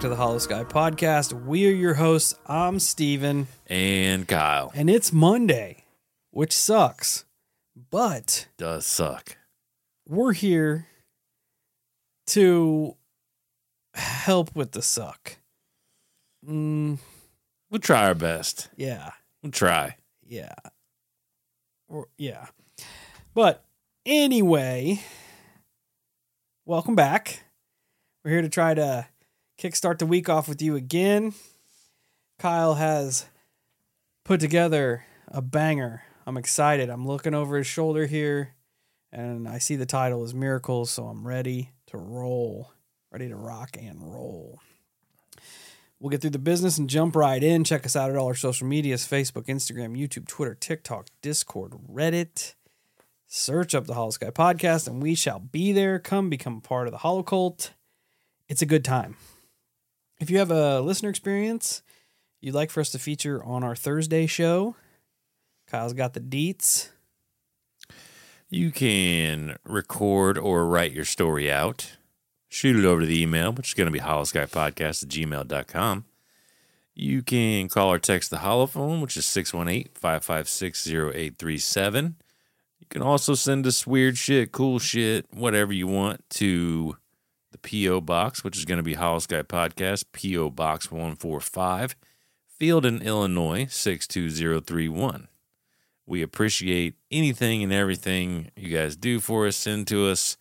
back to the Holosky Podcast. We are your hosts. I'm Steven, And Kyle and it's Monday, which sucks, but does suck. we're here to help with the suck. Mm, We'll try our best. yeah, We'll try. yeah, or, yeah. But anyway, welcome back. We're here to try to kickstart the week off with you again. Kyle has put together a banger. I'm excited. I'm looking over his shoulder here and I see the title is Miracles, so I'm ready to roll, ready to rock and roll. We'll get through the business and jump right in. Check us out at all our social medias Facebook, Instagram, YouTube, Twitter, TikTok, Discord, Reddit. Search up the Holosky Podcast and we shall be there. Come become part of the Hollow Cult. It's a good time. If you have a listener experience you'd like for us to feature on our Thursday show, Kyle's got the deets. You can record or write your story out. Shoot it over to the email, which is going to be holoskypodcast at gmail.com. You can call or text the holophone, which is 618 556 0837. You can also send us weird shit, cool shit, whatever you want to the P.O. Box, which is going to be Holosky Podcast, P.O. Box 145, Fieldon, Illinois 62031. We appreciate anything and everything you guys do for us, send to us.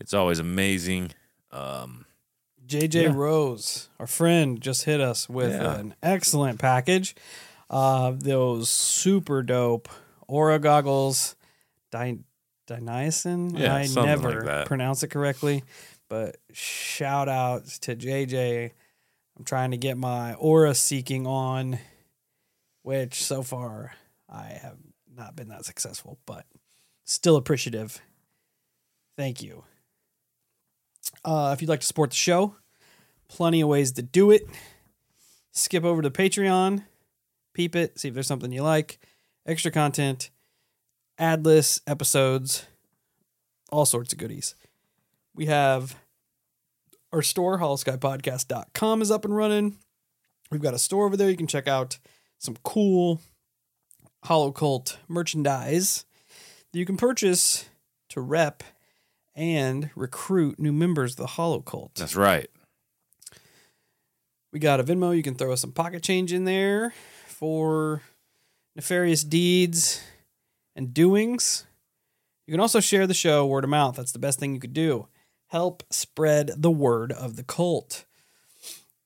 It's always amazing. Um, JJ Yeah. Rose, our friend, just hit us with Yeah. an excellent package. Uh, those super dope Aura goggles, Di- Diniacin. Yeah, I never like pronounce it correctly, but shout out to JJ. I'm trying to get my Aura seeking on, which so far I have not been that successful, but still appreciative. Thank you. Uh, if you'd like to support the show, plenty of ways to do it. Skip over to Patreon, peep it, see if there's something you like, extra content, ad adless episodes, all sorts of goodies. We have our store, holoskypodcast.com is up and running. We've got a store over there you can check out some cool Hollow Cult merchandise that you can purchase to rep and recruit new members of the Hollow Cult. that's right. We got a Venmo. You can throw us some pocket change in there for nefarious deeds and doings. You can also share the show word of mouth. That's the best thing you could do. Help spread the word of the cult.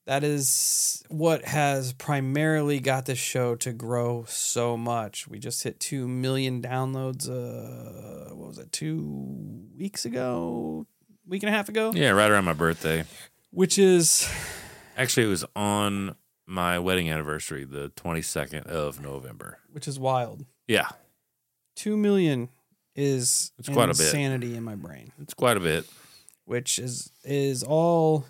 That is what has primarily got this show to grow so much. We just hit 2 million downloads uh what was it? 2 weeks ago, week and a half ago, Yeah, right around my birthday. which is Actually, it was on my wedding anniversary, the 22nd of November. which is wild. Yeah, Two million is It's quite a bit. insanity in my brain, it's quite a bit. Which is is all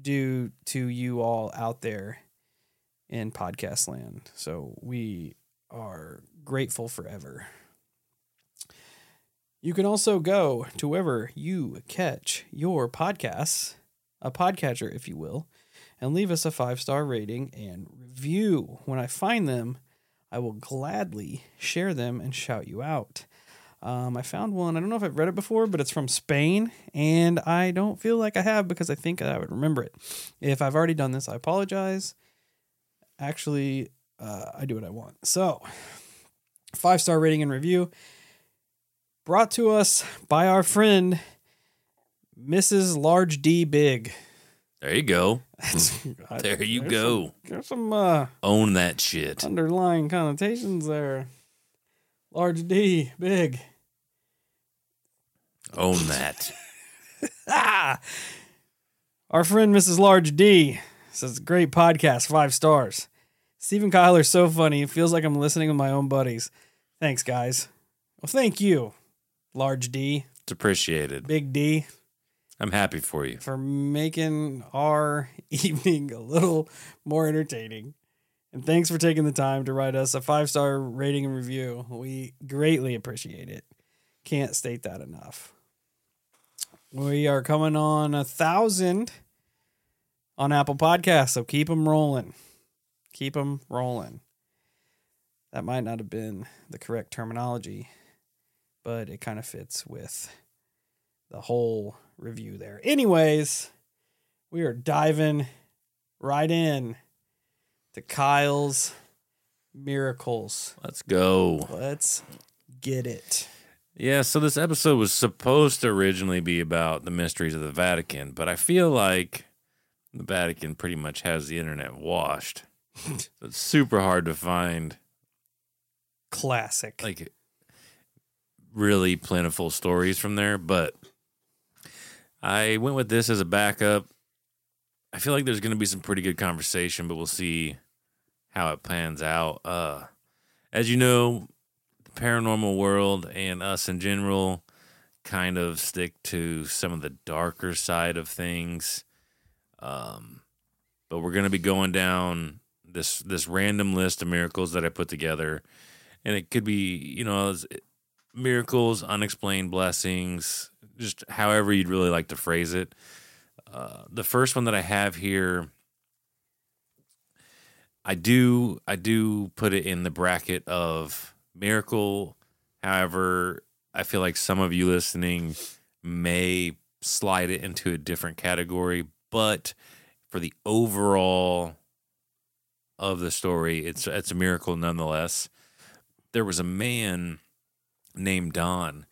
due to you all out there in podcast land. So we are grateful forever. You can also go to wherever you catch your podcasts, a podcatcher, if you will, and leave us a five star rating and review. When I find them, I will gladly share them and shout you out. Um, I found one. I don't know if I've read it before, but it's from Spain, and I don't feel like I have because I think I would remember it. If I've already done this, I apologize. Actually, uh, I do what I want. So, five star rating and review brought to us by our friend Mrs. Large D Big. There you go. That's, There you there's go. Some, there's some uh, Own that shit. underlying connotations there. Large D, big. Own that. Ah! Our friend Mrs. Large D says, great podcast, five stars. Stephen Kyler's so funny. It feels like I'm listening with my own buddies. Thanks, guys. Well, thank you, Large D, It's appreciated. Big D, I'm happy for you. for making our evening a little more entertaining. And thanks for taking the time to write us a five star rating and review. We greatly appreciate it. Can't state that enough. We are coming on a thousand on Apple Podcasts, so keep them rolling. Keep them rolling. That might not have been the correct terminology, but it kind of fits with the whole review there. Anyways, we are diving right in to Kyle's miracles. Let's go. Let's get it. Yeah, so this episode was supposed to originally be about the mysteries of the Vatican, but I feel like the Vatican pretty much has the internet washed. so it's super hard to find Classic. like really plentiful stories from there, but I went with this as a backup. I feel like there's going to be some pretty good conversation, but we'll see how it pans out. Uh as you know, paranormal world and us in general kind of stick to some of the darker side of things. Um but we're going to be going down this this random list of miracles that I put together and it could be you know miracles unexplained blessings just however you'd really like to phrase it uh, the first one that i have here i do i do put it in the bracket of miracle however i feel like some of you listening may slide it into a different category but for the overall of the story it's it's a miracle nonetheless there was a man named Don,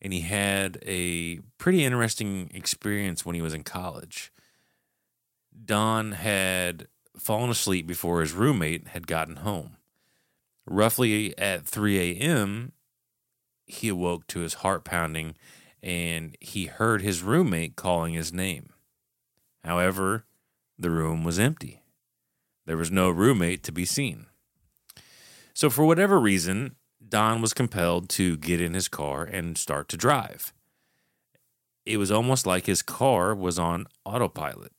and he had a pretty interesting experience when he was in college. Don had fallen asleep before his roommate had gotten home. Roughly at 3 a.m., he awoke to his heart pounding and he heard his roommate calling his name. However, the room was empty. There was no roommate to be seen. So, for whatever reason, Don was compelled to get in his car and start to drive. It was almost like his car was on autopilot.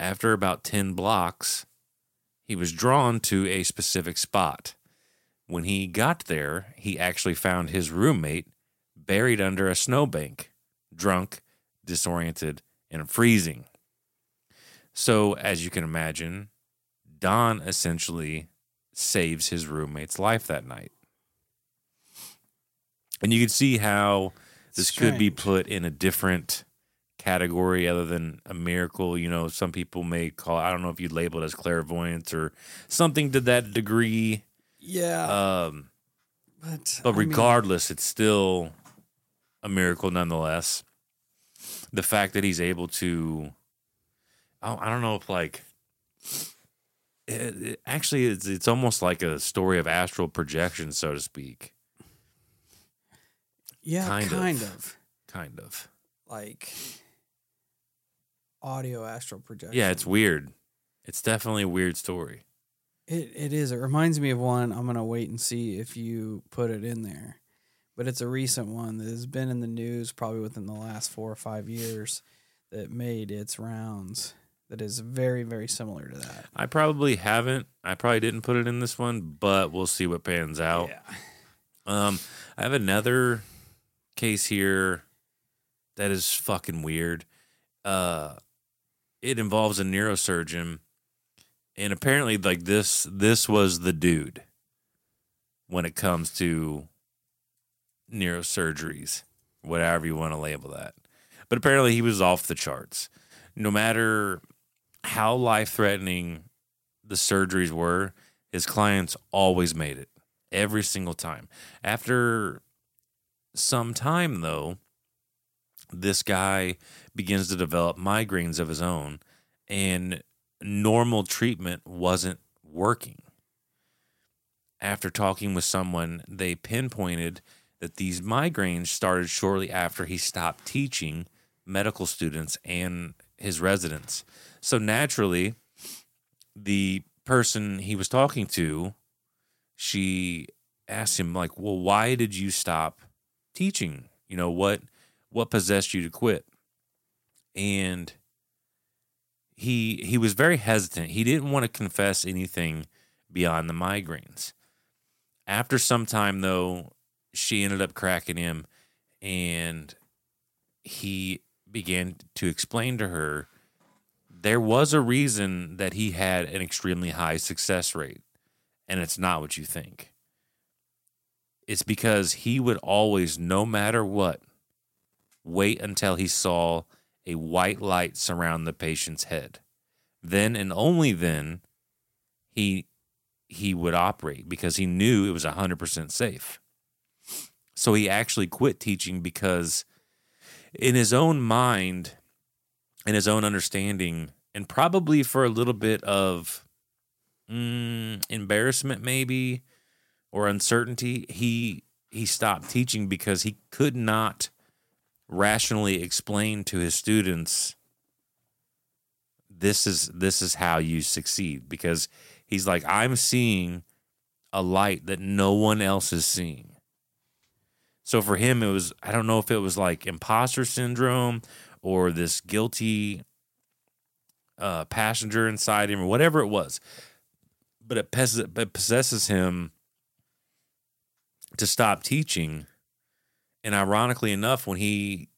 After about 10 blocks, he was drawn to a specific spot. When he got there, he actually found his roommate buried under a snowbank, drunk, disoriented, and freezing. So, as you can imagine, Don essentially saves his roommate's life that night. And you can see how this could be put in a different category other than a miracle. You know, some people may call I don't know if you'd label it as clairvoyance or something to that degree. Yeah. Um, but but I mean, regardless, it's still a miracle nonetheless. The fact that he's able to, I I don't know if like, it, it- actually, it's it's almost like a story of astral projection, so to speak. yeah, kind kind, of. of. Kind of. like audio astral projection. Yeah, it's weird. It's definitely a weird story. It it is. It reminds me of one. I'm gonna wait and see if you put it in there, but it's a recent one that has been in the news probably within the last four or five years that made its rounds. That is very very similar to that. I probably haven't. I probably didn't put it in this one, but we'll see what pans out. Yeah. Um, I have another case here that is fucking weird. Uh, it involves a neurosurgeon, and apparently, like this, this was the dude when it comes to neurosurgeries, whatever you want to label that. But apparently, he was off the charts. No matter how life threatening the surgeries were, his clients always made it every single time. After some time, though, this guy begins to develop migraines of his own, and normal treatment wasn't working. After talking with someone, they pinpointed that these migraines started shortly after he stopped teaching medical students and his residents. So naturally, the person he was talking to, she asked him like, "Well, why did you stop teaching? You know, what what possessed you to quit?" And he he was very hesitant. He didn't want to confess anything beyond the migraines. After some time though, she ended up cracking him and he began to explain to her there was a reason that he had an extremely high success rate and it's not what you think. It's because he would always, no matter what, wait until he saw a white light surround the patient's head. Then and only then he he would operate because he knew it was 100% safe. So he actually quit teaching because in his own mind in his own understanding and probably for a little bit of mm, embarrassment maybe or uncertainty he he stopped teaching because he could not rationally explain to his students this is this is how you succeed. Because he's like i'm seeing a light that no one else is seeing. So for him it was i don't know if it was like imposter syndrome or this guilty uh, passenger inside him or whatever it was. But it, possesses him to stop teaching and ironically enough when he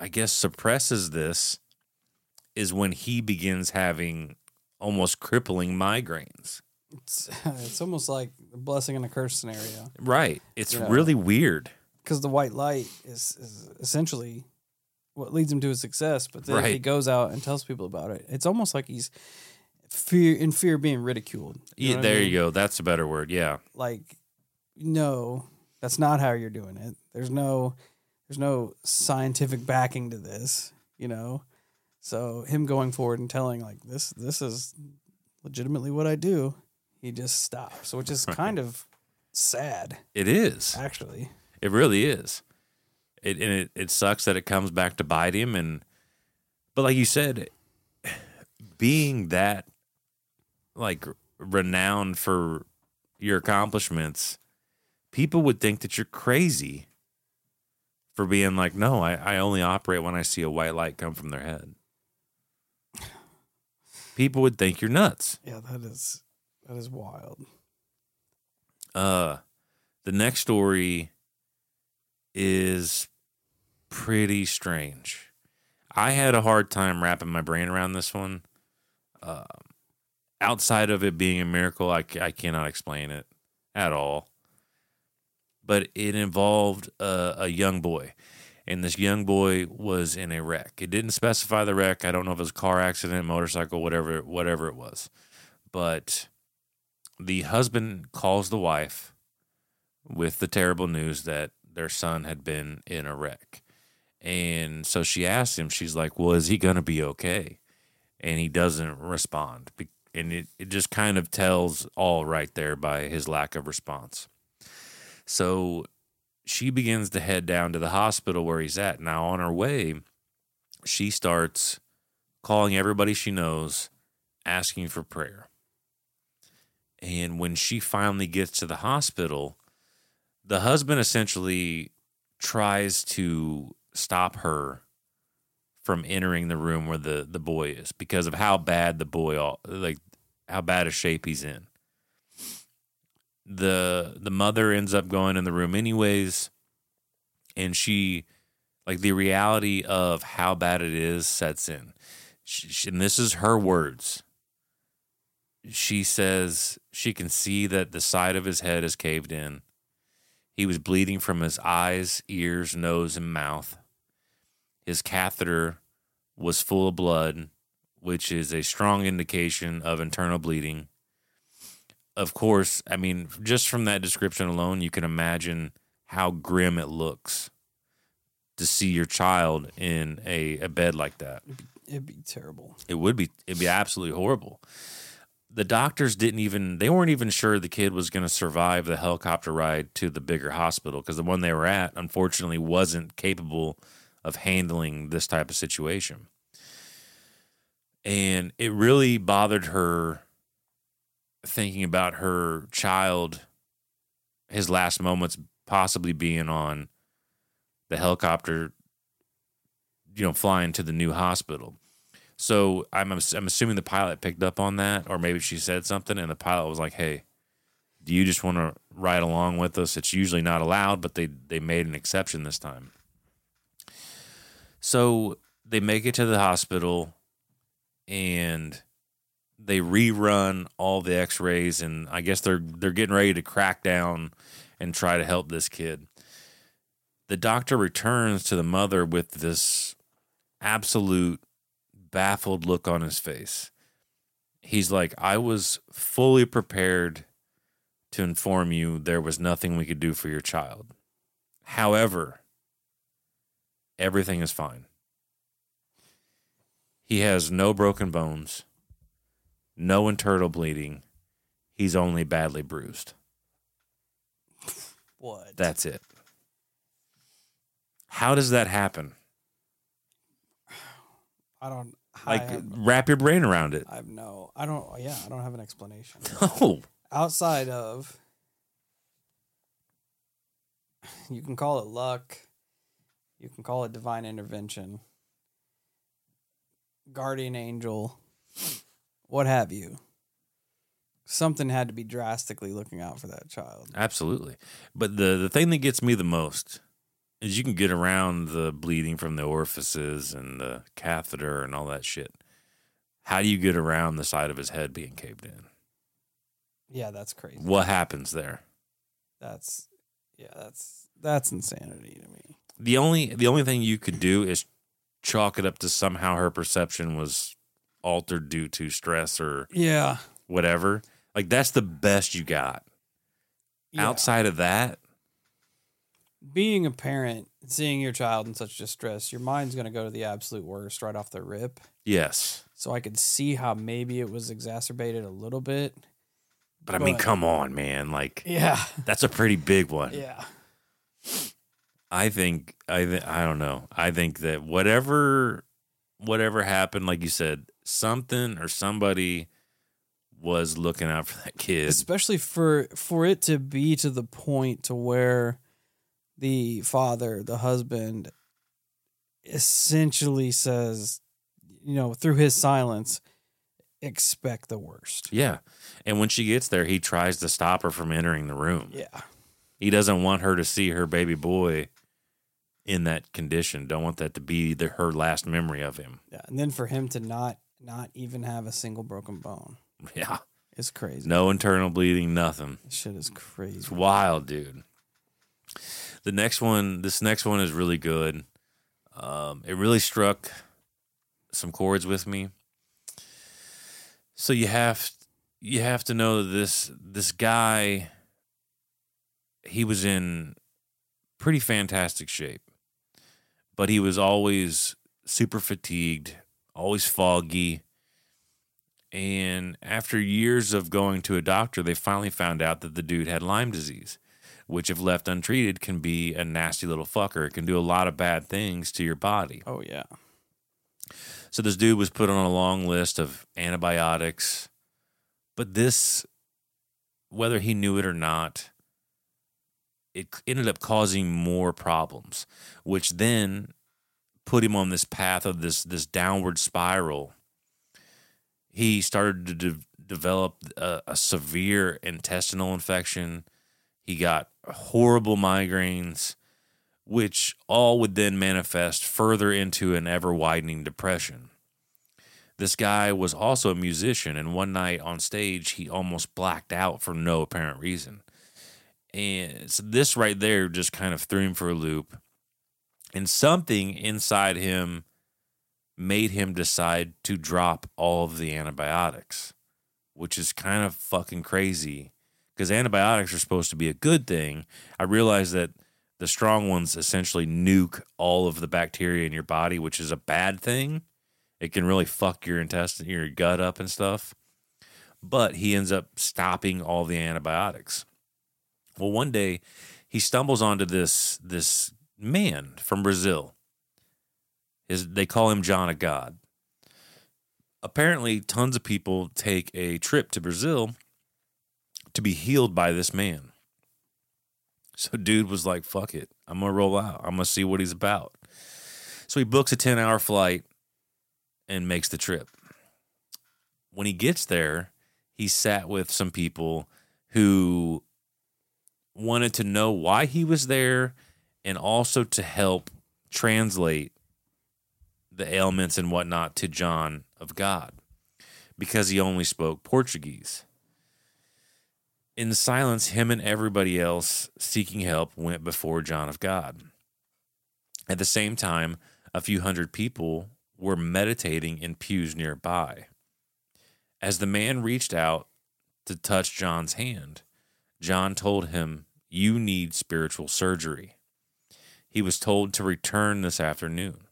i guess suppresses this is when he begins having almost crippling migraines. It's it's almost like a blessing and a curse scenario. Right. It's really weird. Because the white light is, is essentially what leads him to his success. But then if he goes out and tells people about it, it's almost like he's fear in fear of being ridiculed. You yeah, what I there mean? you go. That's a better word. Yeah. Like, no, that's not how you're doing it. There's no, there's no scientific backing to this. You know, so him going forward and telling like this, this is legitimately what I do. He just stops, which is kind of sad, it is actually. It really is. It and it, it sucks that it comes back to bite him and but like you said, being that like renowned for your accomplishments, people would think that you're crazy for being like, no, I, I only operate when I see a white light come from their head. People would think you're nuts. Yeah, that is that is wild. Uh, the next story is pretty strange. I had a hard time wrapping my brain around this one. Uh, outside of it being a miracle, I, I cannot explain it at all. But it involved a, a young boy, and this young boy was in a wreck. It didn't specify the wreck. I don't know if it was a car accident, motorcycle, whatever, whatever it was. But the husband calls the wife with the terrible news that their son had been in a wreck. And so she asks him, she's like, Well, is he going to be okay? And he doesn't respond. And it, it just kind of tells all right there by his lack of response. So she begins to head down to the hospital where he's at. Now, on her way, she starts calling everybody she knows, asking for prayer. And when she finally gets to the hospital, the husband essentially tries to stop her from entering the room where the, the boy is because of how bad the boy like how bad a shape he's in. The the mother ends up going in the room anyways and she like the reality of how bad it is sets in. She, and this is her words. She says she can see that the side of his head is caved in. He was bleeding from his eyes, ears, nose, and mouth. His catheter was full of blood, which is a strong indication of internal bleeding. Of course, I mean, just from that description alone, you can imagine how grim it looks to see your child in a, a bed like that. It'd be terrible. It would be it'd be absolutely horrible. The doctors didn't even they weren't even sure the kid was going to survive the helicopter ride to the bigger hospital because the one they were at unfortunately wasn't capable of handling this type of situation. And it really bothered her thinking about her child his last moments possibly being on the helicopter you know flying to the new hospital so I'm I'm assuming the pilot picked up on that, or maybe she said something, and the pilot was like, "Hey, do you just want to ride along with us?" It's usually not allowed, but they they made an exception this time. So they make it to the hospital, and they rerun all the X-rays, and I guess they're they're getting ready to crack down and try to help this kid. The doctor returns to the mother with this absolute baffled look on his face. He's like, I was fully prepared to inform you there was nothing we could do for your child. However, everything is fine. He has no broken bones, no internal bleeding. He's only badly bruised. What? That's it. How does that happen? I don't. Like, I have, wrap your brain around it. I have no. I don't. Yeah, I don't have an explanation No. outside of. You can call it luck. You can call it divine intervention. Guardian angel. What have you? Something had to be drastically looking out for that child. Absolutely. But the the thing that gets me the most is you can get around the bleeding from the orifices and the catheter and all that shit. How do you get around the side of his head being caved in? Yeah, that's crazy. What happens there? That's yeah, that's that's insanity to me. The only the only thing you could do is chalk it up to somehow her perception was altered due to stress or Yeah. whatever. Like that's the best you got. yeah. Outside of that, being a parent, seeing your child in such distress, your mind's going to go to the absolute worst right off the rip. yes. So I could see how maybe it was exacerbated a little bit. But I mean, come on, man. Like Yeah. that's a pretty big one. Yeah. I think I th- I don't know. I think that whatever whatever happened, like you said, something or somebody was looking out for that kid. Especially for for it to be to the point to where the father, the husband essentially says, you know, through his silence, expect the worst. Yeah. And when she gets there, he tries to stop her from entering the room. Yeah. He doesn't want her to see her baby boy in that condition. Don't want that to be the, her last memory of him. Yeah. And then for him to not not even have a single broken bone Yeah. It's crazy. No internal bleeding, nothing. This shit is crazy. It's wild, dude. The next one, this next one is really good. Um, it really struck some chords with me. So you have you have to know this this guy he was in pretty fantastic shape. But he was always super fatigued, always foggy. And after years of going to a doctor, they finally found out that the dude had Lyme disease, which, if left untreated, can be a nasty little fucker. It can do a lot of bad things to your body. Oh yeah. So this dude was put on a long list of antibiotics, but this whether he knew it or not, it ended up causing more problems, which then put him on this path of this this downward spiral. He started to de- develop a, a severe intestinal infection. He got horrible migraines, which all would then manifest further into an ever widening depression. This guy was also a musician, and one night on stage, he almost blacked out for no apparent reason. And so this right there just kind of threw him for a loop. And something inside him made him decide to drop all of the antibiotics, which is kind of fucking crazy because antibiotics are supposed to be a good thing. I realize that the strong ones essentially nuke all of the bacteria in your body, which is a bad thing. It can really fuck your intestine, your gut up and stuff. But he ends up stopping all the antibiotics. Well, one day he stumbles onto this this man from Brazil. His, they call him John of God. Apparently, tons of people take a trip to Brazil to be healed by this man. So, dude was like, fuck it. I'm going to roll out. I'm going to see what he's about. So, he books a 10 hour flight and makes the trip. When he gets there, he sat with some people who wanted to know why he was there and also to help translate the ailments and whatnot to John of God because he only spoke Portuguese. In silence, him and everybody else seeking help went before John of God. At the same time, a few hundred people were meditating in pews nearby. As the man reached out to touch John's hand, John told him, You need spiritual surgery. He was told to return this afternoon.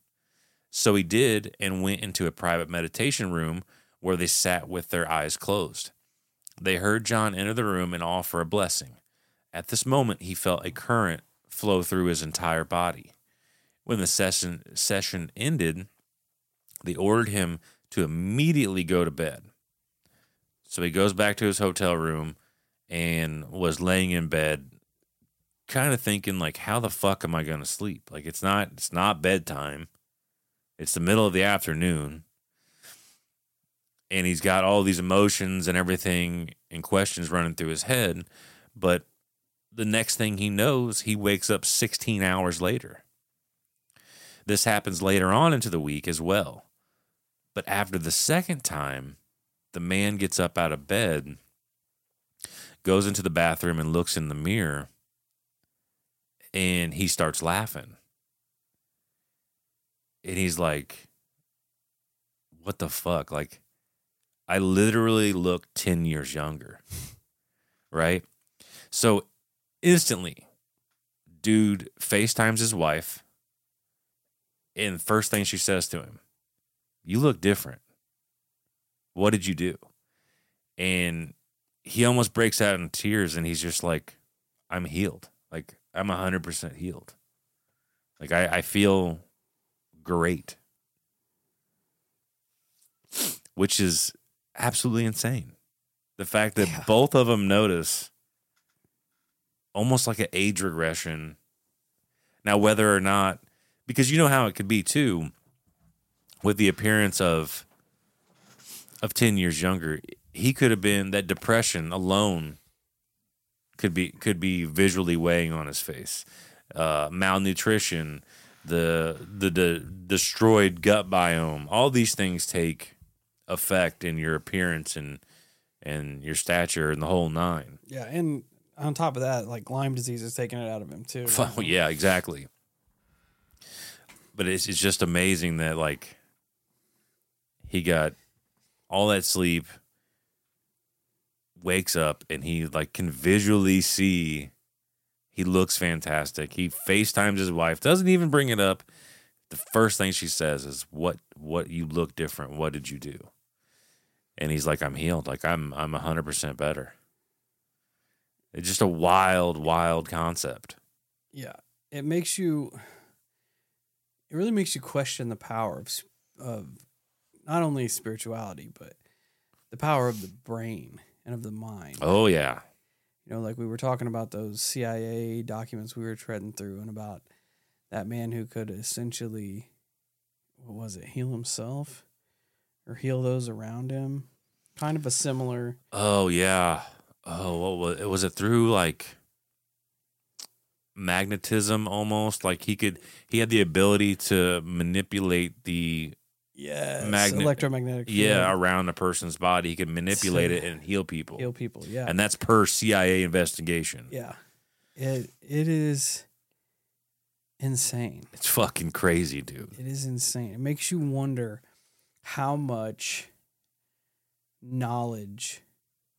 So he did and went into a private meditation room where they sat with their eyes closed. They heard John enter the room and offer a blessing. At this moment, he felt a current flow through his entire body. When the session, session ended, they ordered him to immediately go to bed. So he goes back to his hotel room and was laying in bed kind of thinking like how the fuck am I going to sleep? Like it's not it's not bedtime. It's the middle of the afternoon. And he's got all these emotions and everything and questions running through his head, but the next thing he knows, he wakes up 16 hours later. This happens later on into the week as well. But after the second time, the man gets up out of bed, goes into the bathroom, and looks in the mirror, and he starts laughing. And he's like, What the fuck? Like, I literally look 10 years younger. right? So instantly, dude FaceTimes his wife. And first thing she says to him, You look different. What did you do? And he almost breaks out in tears and he's just like, I'm healed. Like, I'm 100% healed. Like, I, I feel great, which is absolutely insane. The fact that Yeah. both of them notice almost like an age regression. Now, whether or not, because you know how it could be too, with the appearance of of ten years younger, he could have been that depression alone could be could be visually weighing on his face, uh, malnutrition, the, the the destroyed gut biome. All these things take effect in your appearance and and your stature and the whole nine. Yeah, and on top of that, like Lyme disease is taking it out of him too. Oh, yeah, exactly. But it's it's just amazing that like he got all that sleep, wakes up and he like can visually see he looks fantastic. He FaceTimes his wife, doesn't even bring it up. The first thing she says is, What what you look different. What did you do? And he's like, I'm healed. Like I'm I'm hundred percent better. It's just a wild, wild concept. Yeah, it makes you. It really makes you question the power of of not only spirituality but the power of the brain and of the mind. Oh yeah. you know, like we were talking about those CIA documents we were treading through, and about that man who could essentially, what was it, heal himself or heal those around him. Kind of a similar. Oh yeah. Oh, what was it? Was it through like magnetism almost? Like he could, he had the ability to manipulate the Yeah, Magnet- electromagnetic. yeah around a person's body. He can manipulate it and heal people. heal people. Yeah, And that's per CIA investigation. yeah. It it is insane. It's fucking crazy, dude. It is insane. It makes you wonder how much knowledge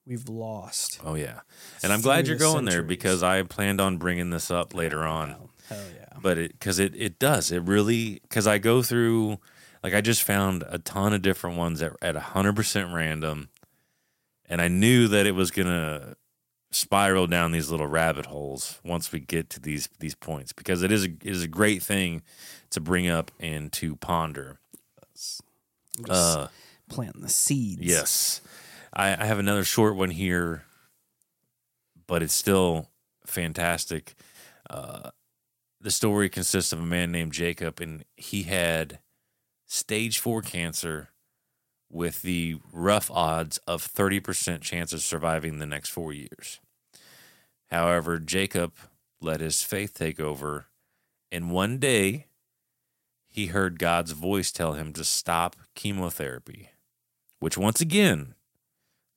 we've lost. Oh yeah. And I'm glad you're the going there because I planned on bringing this up later on. Hell, hell yeah. but it because it it does it really because I go through like I just found a ton of different ones at at hundred percent random, and I knew that it was gonna spiral down these little rabbit holes once we get to these these points because it is a, it is a great thing to bring up and to ponder. Uh, planting the seeds. Yes. I, I have another short one here, but it's still fantastic. Uh, the story consists of a man named Jacob, and he had stage four cancer with the rough odds of 30% chance of surviving the next four years. However, Jacob let his faith take over, and one day he heard God's voice tell him to stop chemotherapy which once again,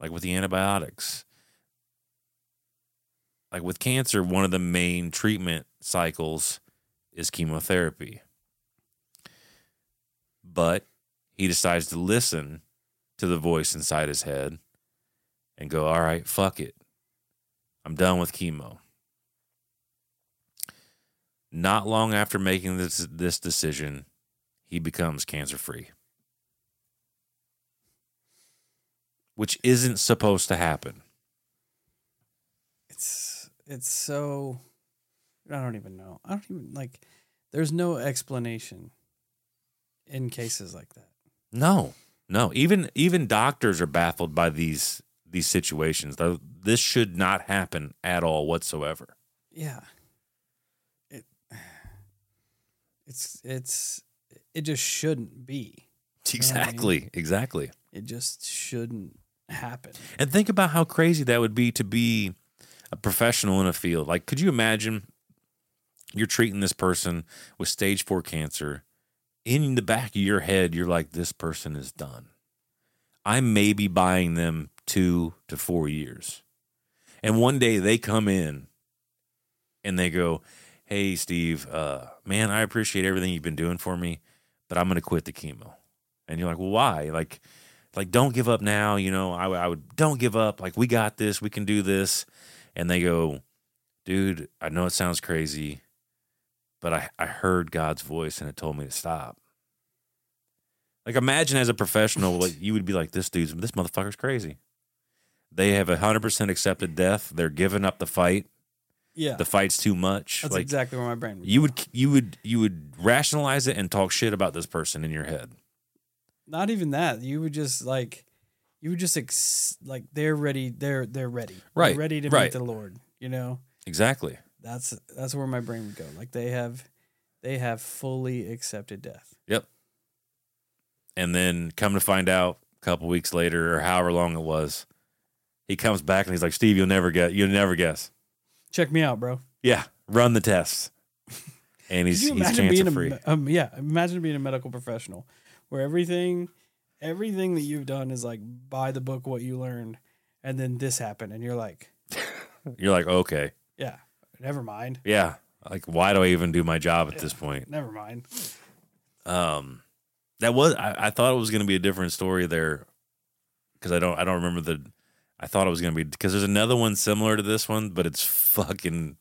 like with the antibiotics, like with cancer, one of the main treatment cycles is chemotherapy. But he decides to listen to the voice inside his head and go, all right, fuck it. I'm done with chemo. Not long after making this, this decision, he becomes cancer free. which isn't supposed to happen. It's it's so I don't even know. I don't even like there's no explanation in cases like that. No, no. Even even doctors are baffled by these these situations. Though This should not happen at all whatsoever. Yeah. It it's it's it just shouldn't be. know I mean? Exactly, exactly. It just shouldn't happen. And think about how crazy that would be to be a professional in a field. Like, could you imagine you're treating this person with stage four cancer? In the back of your head, you're like, this person is done. I may be buying them two to four years. And one day they come in and they go, Hey, Steve, uh, man, I appreciate everything you've been doing for me, but I'm going to quit the chemo. And you're like, Well, why? Like, like don't give up now you know I, I would don't give up like we got this we can do this and they go dude i know it sounds crazy but i, I heard god's voice and it told me to stop like imagine as a professional like you would be like this dude's this motherfucker's crazy they have a 100% accepted death they're giving up the fight Yeah. the fight's too much that's like exactly where my brain would you go. would you would you would rationalize it and talk shit about this person in your head not even that. You would just like you would just ex- like they're ready they're they're ready. They're Right, ready to right. meet the Lord, you know? exactly That's that's where my brain would go. Like they have they have fully accepted death. Yep. And then come to find out a couple weeks later or however long it was, he comes back and he's like, Steve, you'll never get you'll never guess. Check me out, bro. Yeah, run the tests. And he's he's cancer being free. a um, yeah, imagine being a medical professional where everything everything that you've done is like by the book what you learned and then this happened and you're like, You're like, okay. yeah, never mind. Yeah. Like why do I even do my job at this point? Never mind. Um that was I, I thought it was gonna be a different story there. Cause I don't I don't remember the I thought it was gonna be because there's another one similar to this one, but it's fucking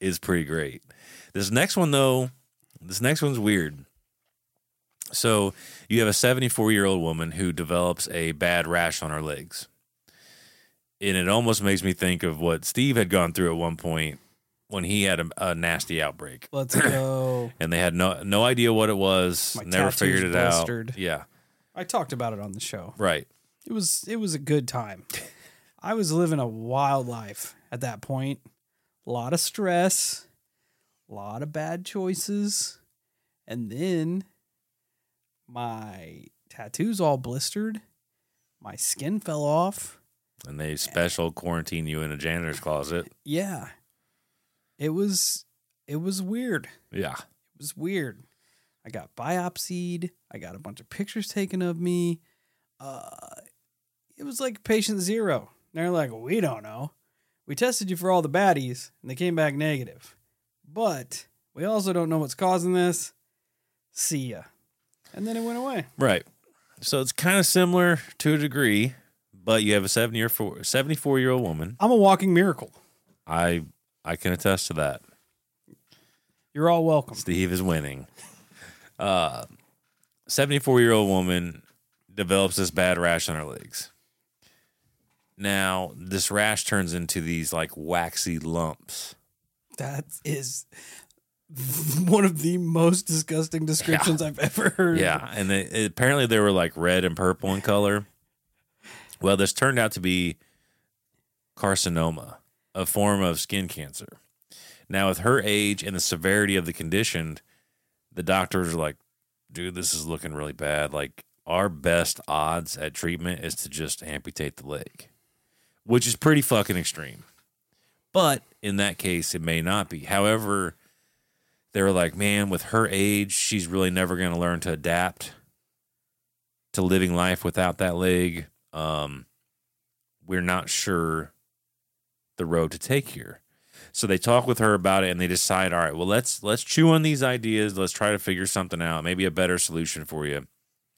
is pretty great. This next one though, this next one's weird. So you have a 74 year old woman who develops a bad rash on her legs. And it almost makes me think of what Steve had gone through at one point when he had a, a nasty outbreak. Let's go. And they had no no idea what it was, My never tattoos figured it blistered. out. Yeah, I talked about it on the show. right. It was it was a good time. I was living a wild life at that point. A lot of stress, a lot of bad choices. And then my tattoos all blistered. My skin fell off. And they special quarantine you in a janitor's closet. Yeah. It was it was weird. Yeah. It was weird. I got biopsied. I got a bunch of pictures taken of me. Uh, it was like patient zero. They're like, we don't know. We tested you for all the baddies, and they came back negative. But we also don't know what's causing this. See ya. And then it went away. Right. So it's kind of similar to a degree, but you have a 70 year 74 year old woman. I'm a walking miracle. I I can attest to that. You're all welcome. Steve is winning. Uh 74 year old woman develops this bad rash on her legs. Now, this rash turns into these like waxy lumps. That is one of the most disgusting descriptions I've ever heard. Yeah, and they, apparently they were like red and purple in color. Well, this turned out to be carcinoma, a form of skin cancer. Now, with her age and the severity of the condition, the doctors are like, dude, this is looking really bad. Like, our best odds at treatment is to just amputate the leg, which is pretty fucking extreme. But in that case, it may not be. However, they were like, man, with her age, she's really never going to learn to adapt to living life without that leg. Um, we're not sure the road to take here. So they talk with her about it and they decide, all right, well, let's let's chew on these ideas. Let's try to figure something out, maybe a better solution for you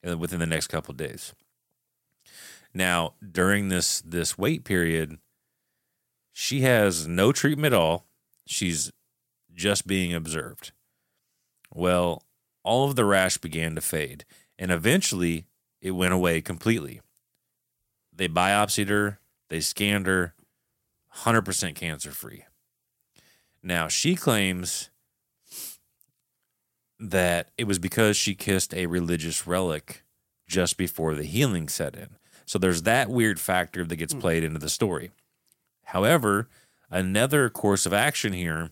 uh, within the next couple days. Now, during this this wait period, she has no treatment at all. She's just being observed. Well, all of the rash began to fade, and eventually it went away completely. They biopsied her, they scanned her, 100% cancer free. Now, she claims that it was because she kissed a religious relic just before the healing set in. So there's that weird factor that gets played into the story. However, another course of action here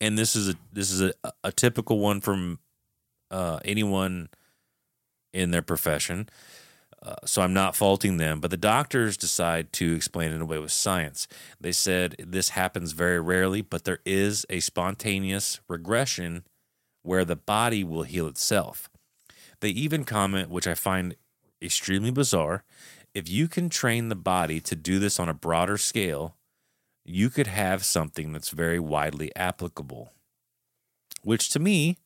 and this is a this is a, a typical one from uh, anyone in their profession. Uh, so I'm not faulting them, but the doctors decide to explain it away with science. They said this happens very rarely, but there is a spontaneous regression where the body will heal itself. They even comment, which I find extremely bizarre, if you can train the body to do this on a broader scale, you could have something that's very widely applicable, which to me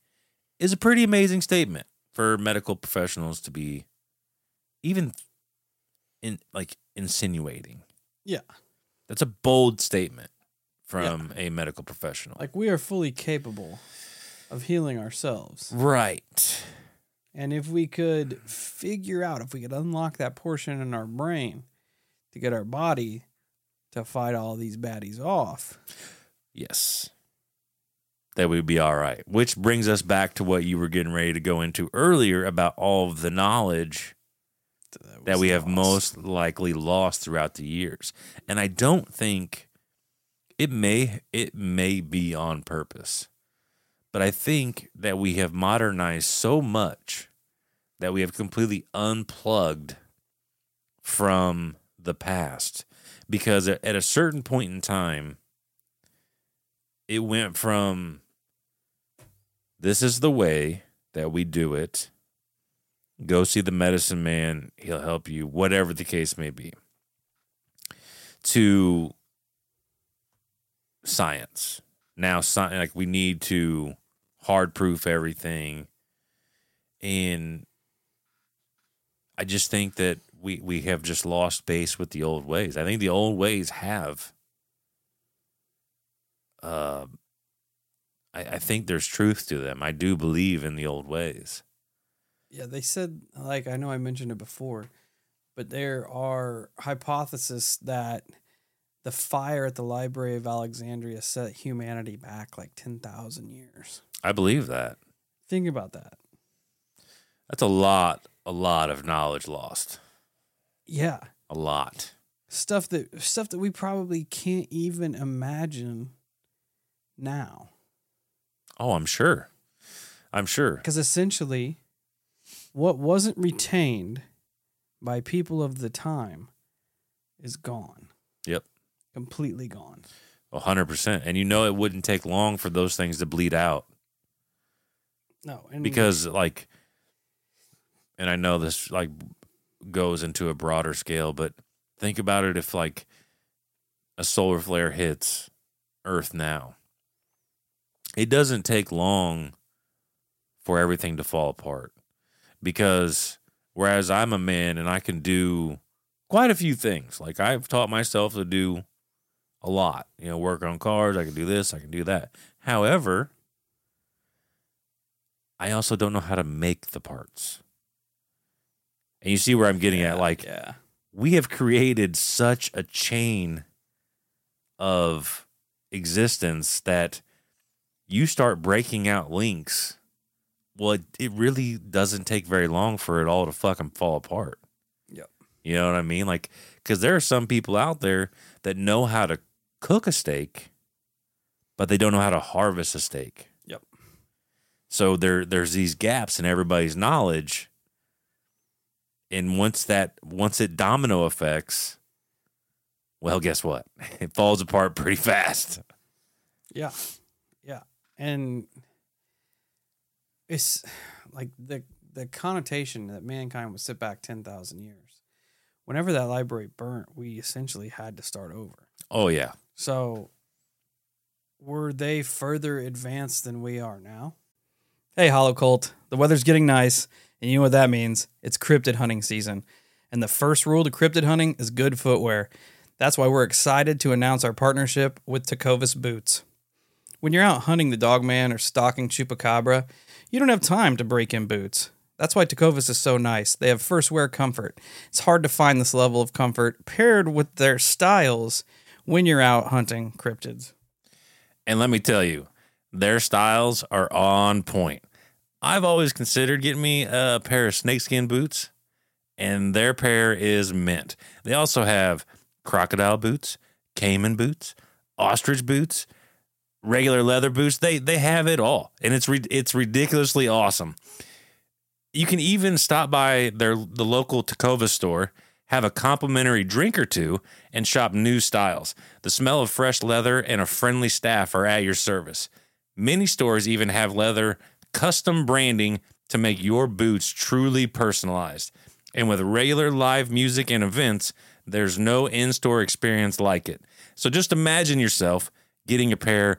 is a pretty amazing statement for medical professionals to be even in like insinuating. Yeah. That's a bold statement from a medical professional. Like we are fully capable of healing ourselves. right. And if we could figure out, if we could unlock that portion in our brain to get our body to fight all these baddies off, Yes. That would be all right. Which brings us back to what you were getting ready to go into earlier about all of the knowledge that was we have most likely lost throughout the years. And I don't think it may it may be on purpose. But I think that we have modernized so much that we have completely unplugged from the past because at a certain point in time it went from this is the way that we do it go see the medicine man. He'll help you whatever the case may be. To science. Now sci- like we need to hard proof everything. And i just think that we we have just lost base with the old ways. I think the old ways have uh, I, I think there's truth to them. I do believe in the old ways Yeah, they said like I know I mentioned it before, but there are hypotheses that the fire at the Library of Alexandria set humanity back like 10,000 years. i believe that Think about that. That's a lot, a lot of knowledge lost. Yeah. A lot. stuff that stuff that we probably can't even imagine now. Oh, I'm sure. I'm sure. Because essentially, what wasn't retained by people of the time is gone. Yep. Completely gone. A hundred percent. And you know it wouldn't take long for those things to bleed out. No, and because like and I know this like goes into a broader scale, but think about it if like a solar flare hits Earth now. It doesn't take long for everything to fall apart. Because whereas I'm a man and I can do quite a few things. Like I've taught myself to do a lot. You know, work on cars, I can do this, I can do that. However, I also don't know how to make the parts. And you see where I'm getting at. Like, yeah. we have created such a chain of existence that you start breaking out links. Well, it, it really doesn't take very long for it all to fucking fall apart. Yep. You know what I mean? Like, because there are some people out there that know how to cook a steak, but they don't know how to harvest a steak. Yep. So there there's these gaps in everybody's knowledge. And once that once it domino effects, well, guess what? It falls apart pretty fast. Yeah. Yeah. And it's like the the connotation that mankind would sit back 10,000 years. Whenever that library burnt, we essentially had to start over. Oh yeah. So were they further advanced than we are now? Hey, Hollow Cult. The weather's getting nice, and you know what that means. It's cryptid hunting season. And the first rule to cryptid hunting is good footwear. That's why we're excited to announce our partnership with Tecovas Boots. When you're out hunting the dogman or stalking chupacabra, you don't have time to break in boots. That's why Tecovas is so nice. They have first wear comfort. It's hard to find this level of comfort paired with their styles when you're out hunting cryptids. And let me tell you, their styles are on point. I've always considered getting me a pair of snakeskin boots, and their pair is mint. They also have crocodile boots, caiman boots, ostrich boots, regular leather boots. They they have it all, and it's it's ridiculously awesome. You can even stop by their the local Tecovas store, have a complimentary drink or two, and shop new styles. The smell of fresh leather and a friendly staff are at your service. Many stores even have leather custom branding to make your boots truly personalized. And with regular live music and events, there's no in store experience like it. So just imagine yourself getting a pair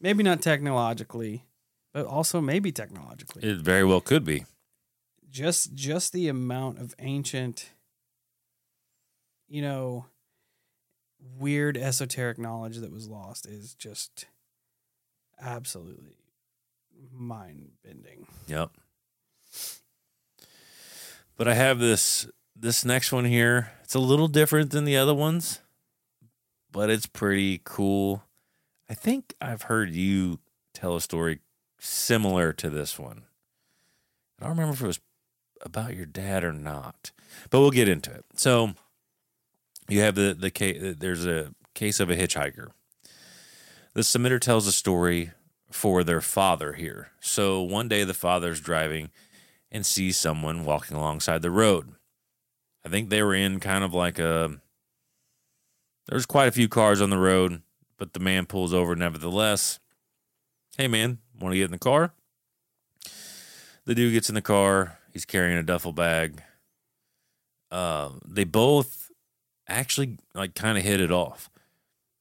Maybe not technologically, but also maybe technologically. It very well could be. just just the amount of ancient you know weird esoteric knowledge that was lost is just absolutely mind bending. Yep. But I have this this next one here. It's a little different than the other ones, but it's pretty cool. I think I've heard you tell a story similar to this one. I don't remember if it was about your dad or not, but we'll get into it. So you have the the case. There's a case of a hitchhiker. The submitter tells a story for their father here. So one day the father's driving and sees someone walking alongside the road. I think they were in kind of like a. There's quite a few cars on the road, but the man pulls over nevertheless. Hey, man, want to get in the car? The dude gets in the car. He's carrying a duffel bag. Uh, they both actually like kind of hit it off,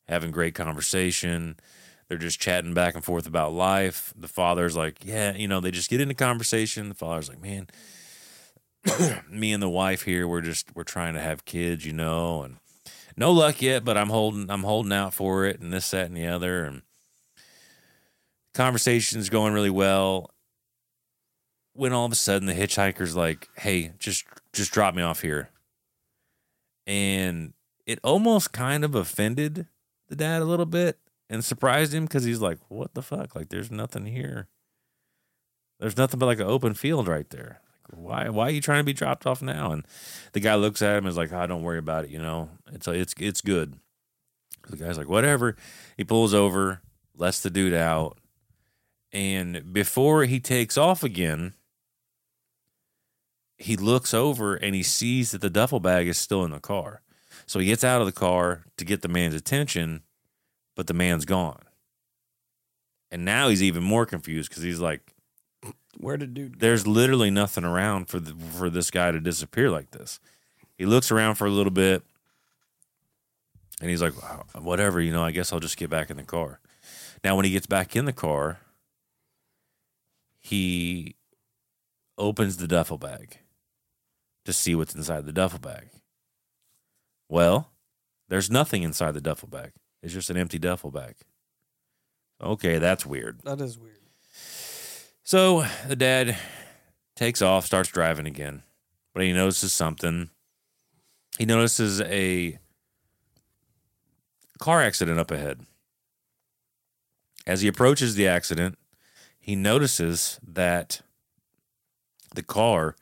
having great conversation. They're just chatting back and forth about life. The father's like, yeah, you know, they just get into conversation. The father's like, man, me and the wife here, we're just we're trying to have kids, you know, and no luck yet, but I'm holding I'm holding out for it, and this, that, and the other, and conversation's going really well. When all of a sudden the hitchhiker's like, "Hey, just just drop me off here," and it almost kind of offended the dad a little bit and surprised him because he's like, "What the fuck? Like, there's nothing here. There's nothing but like an open field right there. Why? Why are you trying to be dropped off now?" And the guy looks at him and is like, "Oh, don't worry about it. You know, it's it's it's good." The guy's like, "Whatever." He pulls over, lets the dude out, and before he takes off again, he looks over and he sees that the duffel bag is still in the car. So he gets out of the car to get the man's attention but the man's gone. And now he's even more confused because he's like, Where did dude? Go? there's literally nothing around for the, for this guy to disappear like this. He looks around for a little bit, and he's like, whatever, you know. I guess I'll just get back in the car. Now, when he gets back in the car, he opens the duffel bag to see what's inside the duffel bag. Well, there's nothing inside the duffel bag. It's just an empty duffel bag. Okay, that's weird. That is weird. So the dad takes off, starts driving again, but he notices something. He notices a car accident up ahead. As he approaches the accident, he notices that the car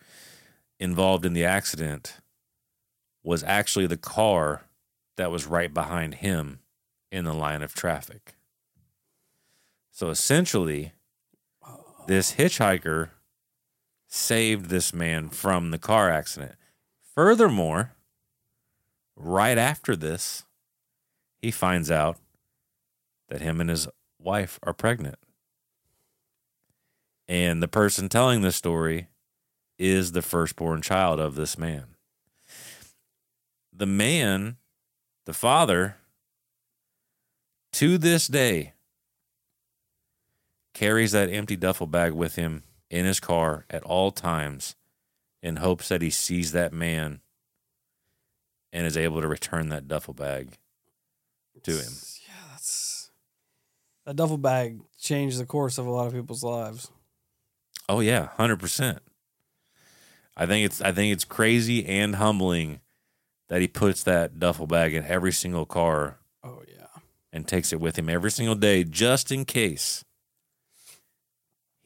involved in the accident was actually the car that was right behind him in the line of traffic. So essentially, this hitchhiker saved this man from the car accident. Furthermore, right after this, he finds out that him and his wife are pregnant. And the person telling this story is the firstborn child of this man. The man, the father, to this day carries that empty duffel bag with him in his car at all times in hopes that he sees that man and is able to return that duffel bag to him. Yeah, that's that duffel bag changed the course of a lot of people's lives. Oh yeah, 100%. I think it's I think it's crazy and humbling that he puts that duffel bag in every single car Oh yeah. and takes it with him every single day just in case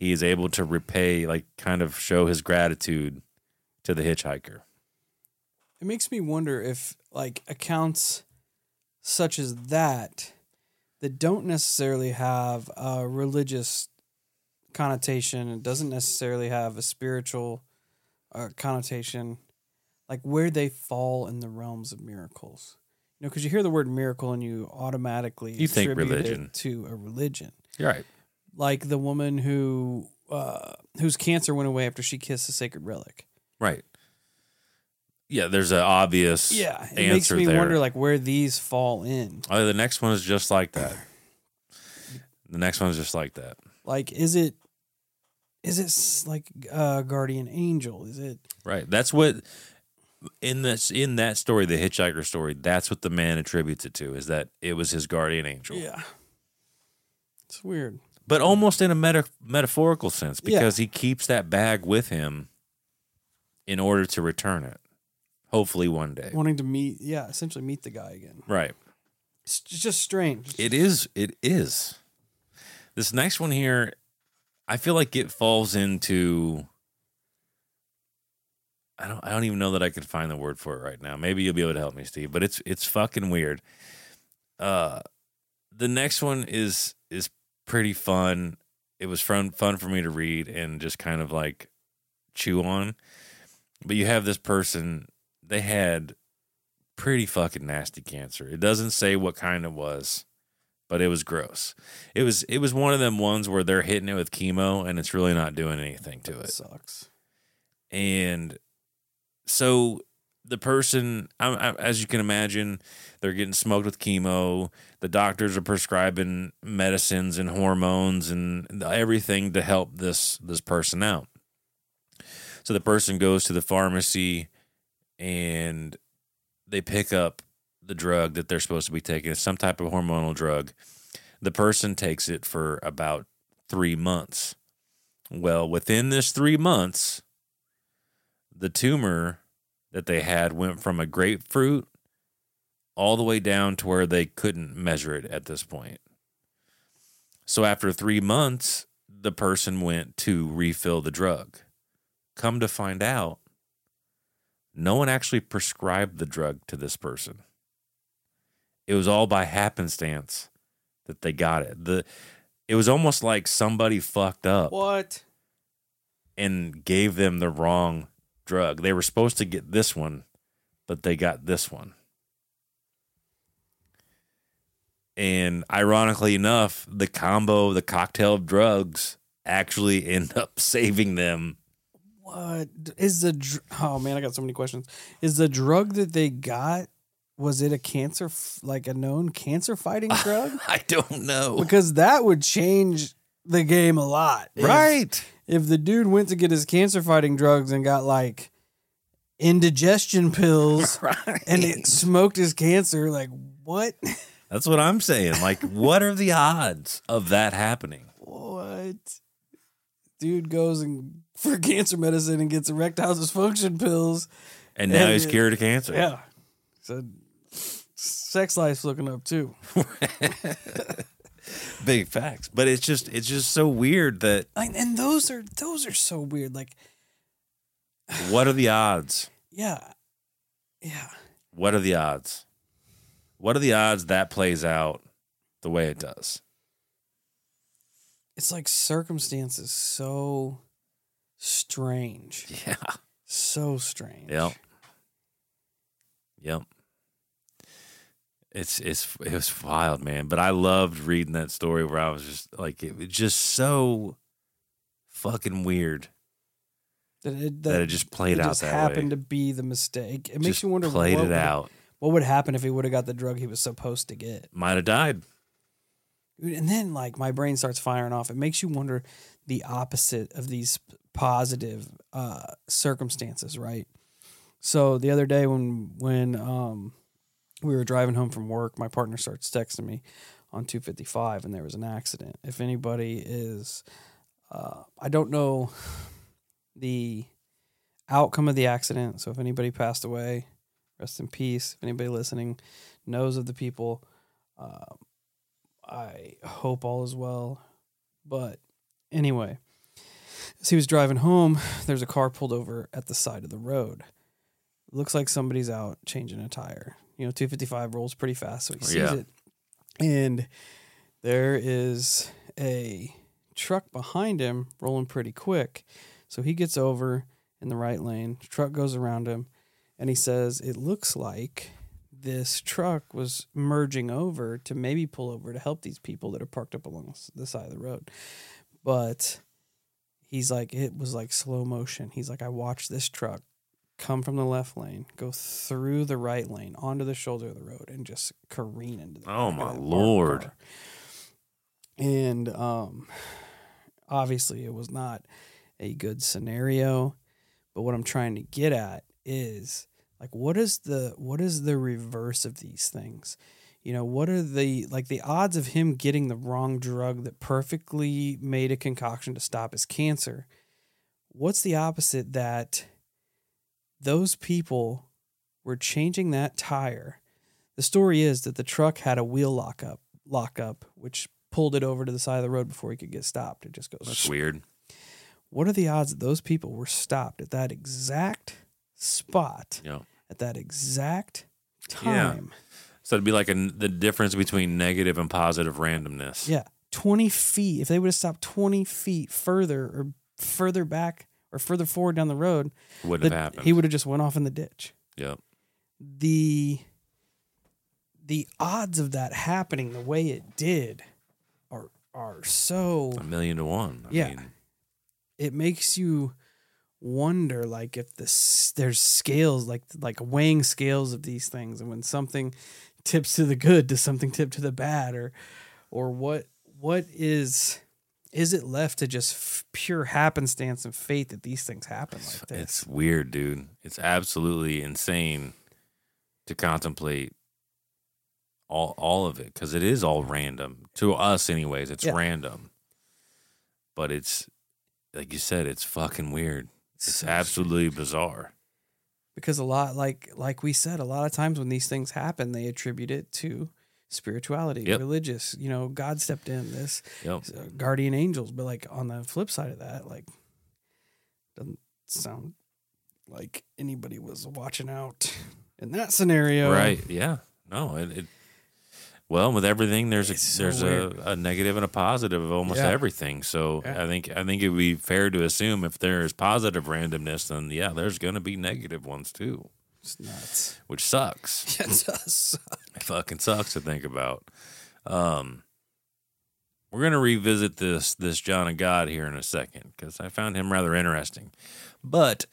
he is able to repay like kind of show his gratitude to the hitchhiker. It makes me wonder if like accounts such as that that don't necessarily have a religious connotation, it doesn't necessarily have a spiritual uh, connotation, like where they fall in the realms of miracles. You know, because you hear the word miracle and you automatically You think religion. to a religion. You're right. Like the woman who uh, whose cancer went away after she kissed a sacred relic. Right. Yeah, there's an obvious Yeah, it makes me there. wonder like where these fall in. oh, the next one is just like that. The next one is just like that. Like, is it is it like uh, guardian angel? Is it Right. That's what in this in that story, the hitchhiker story, that's what the man attributes it to, is that it was his guardian angel. yeah? It's weird. But almost in a meta- metaphorical sense, Yeah. because he keeps that bag with him in order to return it. Hopefully one day. Wanting to meet, yeah, essentially meet the guy again. Right. It's just strange. It is. It is. This next one here, I feel like it falls into. I don't. I don't even know that I could find the word for it right now. Maybe you'll be able to help me, Steve. But it's it's fucking weird. Uh, the next one is is pretty fun. It was fun fun for me to read and just kind of like chew on. But you have this person they had pretty fucking nasty cancer. It doesn't say what kind it was, but it was gross. It was it was one of them ones where they're hitting it with chemo and it's really not doing anything to It it. sucks. And so the person, I, I, as you can imagine, they're getting smoked with chemo. The doctors are prescribing medicines and hormones and everything to help this this person out. So the person goes to the pharmacy and they pick up the drug that they're supposed to be taking. It's some type of hormonal drug. The person takes it for about three months. Well, within this three months, the tumor that they had went from a grapefruit all the way down to where they couldn't measure it at this point. So after three months, the person went to refill the drug. Come to find out, no one actually prescribed the drug to this person. It was all by happenstance that they got it. The it was almost like somebody fucked up What? and gave them the wrong drug. They were supposed to get this one, but they got this one. And ironically enough, the combo, the cocktail of drugs actually end up saving them. What is the? dr- Oh man, I got so many questions. Is the drug that they got? Was it a cancer, like a known cancer fighting drug? I don't know. Because that would change the game a lot, Right. if the dude went to get his cancer fighting drugs and got like indigestion pills Right. and it smoked his cancer, like what? That's what I'm saying. Like, what are the odds of that happening? what? Dude goes and for cancer medicine and gets erectile dysfunction pills. And now And he's it- cured of cancer. Yeah. So sex life's looking up too. Big facts. But it's just it's just so weird that Like, and those are those are so weird. Like, what are the odds? yeah. Yeah. What are the odds? What are the odds that plays out the way it does? It's like circumstances so strange. Yeah. So strange. Yep. Yep. It's it's it was wild, man. But I loved reading that story where I was just like it was just so fucking weird That it, that, it just played it out just that happened way. to be the mistake. It makes you wonder played what it would- out. What would happen if he would have got the drug he was supposed to get? Might have died. And then like my brain starts firing off. It makes you wonder the opposite of these positive uh, circumstances, right? So the other day when when um, we were driving home from work, my partner starts texting me on 255 and there was an accident. If anybody is uh, I don't know the outcome of the accident. So if anybody passed away, rest in peace. If anybody listening knows of the people, uh, I hope all is well. But anyway, as he was driving home, there's a car pulled over at the side of the road. Looks like somebody's out changing a tire. You know, 255 rolls pretty fast, so he sees Yeah. it. And there is a truck behind him rolling pretty quick. So he gets over in the right lane. Truck goes around him, and he says, It looks like this truck was merging over to maybe pull over to help these people that are parked up along the side of the road. But he's like, it was like slow motion. He's like, I watched this truck come from the left lane, go through the right lane onto the shoulder of the road, and just careen into the Oh, my Lord. car. And um, obviously, it was not a good scenario. But what I'm trying to get at is like what is the what is the reverse of these things you know what are the like the odds of him getting the wrong drug that perfectly made a concoction to stop his cancer what's the opposite that those people were changing that tire the story is that the truck had a wheel lockup lockup which pulled it over to the side of the road before he could get stopped it just goes That's weird. what are the odds that those people were stopped at that exact spot Yeah. at that exact time? Yeah. So it'd be like a, the difference between negative and positive randomness. Yeah. 20 feet. If they would have stopped 20 feet further or further back or further forward down the road, Wouldn't have happened. he would have just went off in the ditch. Yep. the the odds of that happening the way it did are are so A million to one. I Yeah. mean, it makes you wonder like if this there's scales like like weighing scales of these things and when something tips to the good does something tip to the bad or or what what is is it left to just f- pure happenstance and fate that these things happen like this it's weird, dude. It's absolutely insane to contemplate all all of it because it is all random to us, anyways. It's Yeah. random, but it's like you said, it's fucking weird. It's So absolutely bizarre. because a lot like like we said a lot of times when these things happen they attribute it to spirituality Yep. religious you know god stepped in this Yep. uh, guardian angels but like on the flip side of that like doesn't sound like anybody was watching out in that scenario Right? Yeah. No. It. it well, with everything, there's a so there's a, a negative and a positive of almost Yeah. everything. So Yeah. I think I think it would be fair to assume if there is positive randomness, then yeah, there's going to be negative ones too, it's nuts which sucks. yeah, it does It fucking sucks to think about. Um, we're gonna revisit this this John of God here in a second because I found him rather interesting, but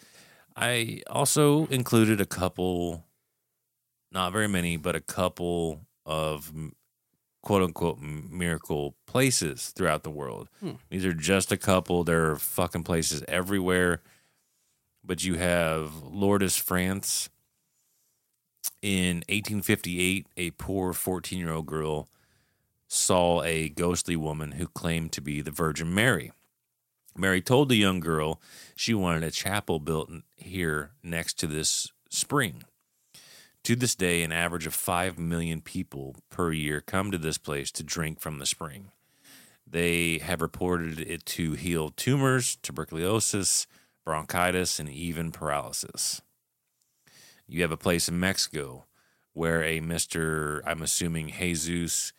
I also included a couple, not very many, but a couple of quote unquote miracle places throughout the world. Hmm. These are just a couple. There are fucking places everywhere. But you have Lourdes, France. In 1858, a poor 14 year old girl saw a ghostly woman who claimed to be the Virgin Mary. Mary told the young girl she wanted a chapel built here next to this spring. To this day, an average of 5 million people per year come to this place to drink from the spring. They have reported it to heal tumors, tuberculosis, bronchitis, and even paralysis. You have a place in Mexico where a Mr. I'm assuming Jesus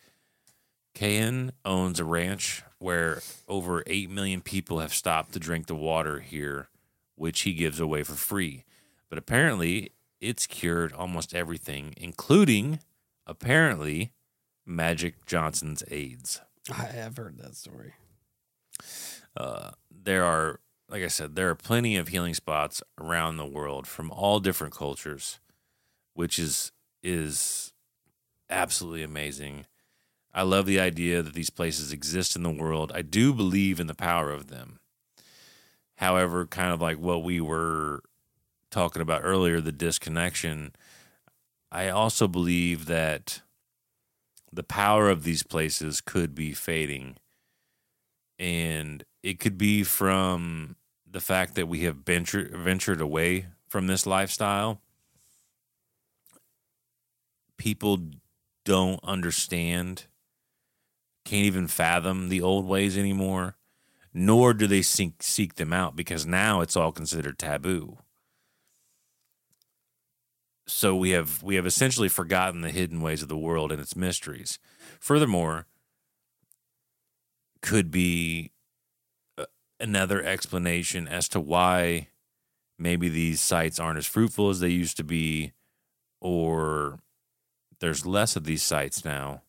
Cayen owns a ranch where over 8 million people have stopped to drink the water here, which he gives away for free. But apparently, it's cured almost everything, including, apparently, Magic Johnson's AIDS. i have heard that story Uh, there are, like I said, there are plenty of healing spots around the world from all different cultures, which is is absolutely amazing. I love the idea that these places exist in the world. I do believe in the power of them. However, kind of like what we were talking about earlier, the disconnection, I also believe that the power of these places could be fading and it could be from the fact that we have ventured ventured away from this lifestyle. People don't understand, can't even fathom the old ways anymore, nor do they seek seek them out because now it's all considered taboo. So we have we have essentially forgotten the hidden ways of the world and its mysteries. Furthermore, could be another explanation as to why maybe these sites aren't as fruitful as they used to be or there's less of these sites now.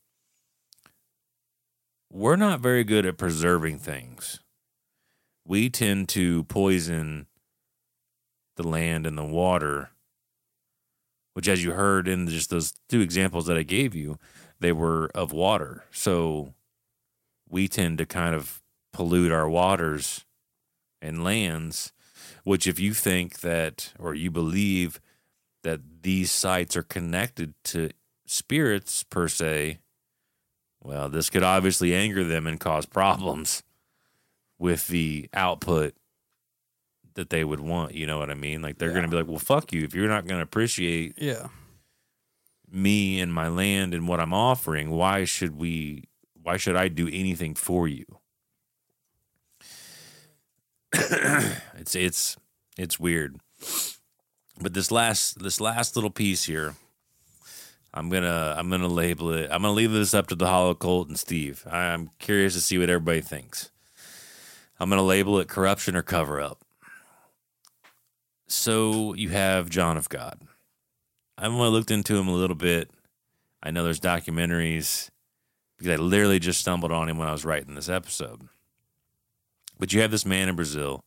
We're not very good at preserving things. We tend to poison the land and the water which as you heard in just those two examples that i gave you they were of water. So we tend to kind of pollute our waters and lands, which, if you think that or you believe that these sites are connected to spirits per se, well, this could obviously anger them and cause problems with the output that they would want. You know what I mean? Like they're Yeah. going to be like, well, fuck you. If you're not going to appreciate yeah me and my land and what I'm offering, why should we why should I do anything for you? it's it's it's weird. But this last this last little piece here, I'm gonna I'm gonna label it. I'm gonna leave this up to the Hollow Cult and Steve. I'm curious to see what everybody thinks. I'm gonna label it corruption or cover up. So you have John of God. I've only looked into him a little bit. I know there's documentaries because I literally just stumbled on him when I was writing this episode. But you have this man in Brazil.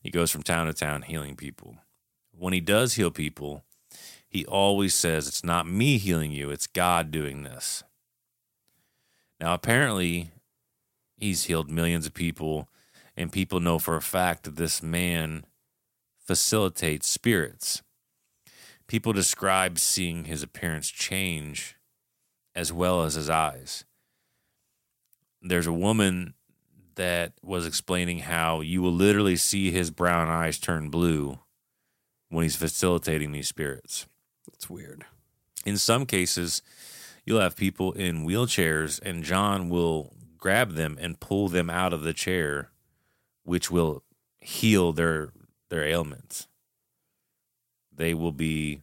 He goes from town to town healing people. When he does heal people, he always says, It's not me healing you, it's God doing this. Now, apparently, he's healed millions of people, and people know for a fact that this man facilitates spirits. People describe seeing his appearance change as well as his eyes. There's a woman that was explaining how you will literally see his brown eyes turn blue when he's facilitating these spirits. It's weird. In some cases, you'll have people in wheelchairs, and John will grab them and pull them out of the chair, which will heal their their ailments. They will be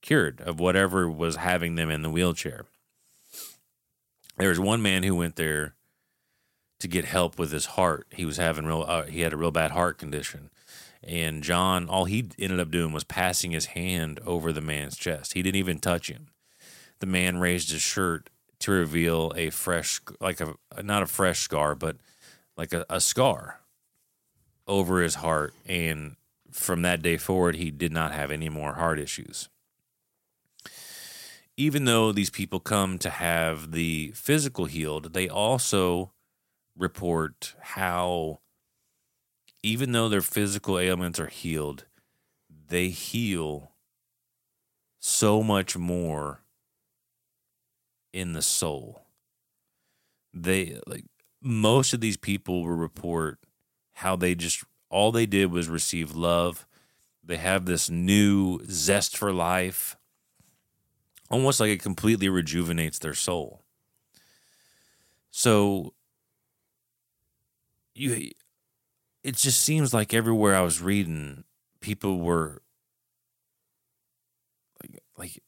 cured of whatever was having them in the wheelchair. There was one man who went there to get help with his heart. He was having real uh, he had a real bad heart condition. And John all he ended up doing was passing his hand over the man's chest. He didn't even touch him. The man raised his shirt to reveal a fresh like a not a fresh scar, but like a, a scar over his heart and from that day forward he did not have any more heart issues even though these people come to have the physical healed they also report how even though their physical ailments are healed they heal so much more in the soul they like most of these people will report how they just all they did was receive love. They have this new zest for life, almost like it completely rejuvenates their soul. So you it just seems like everywhere I was reading, people were like like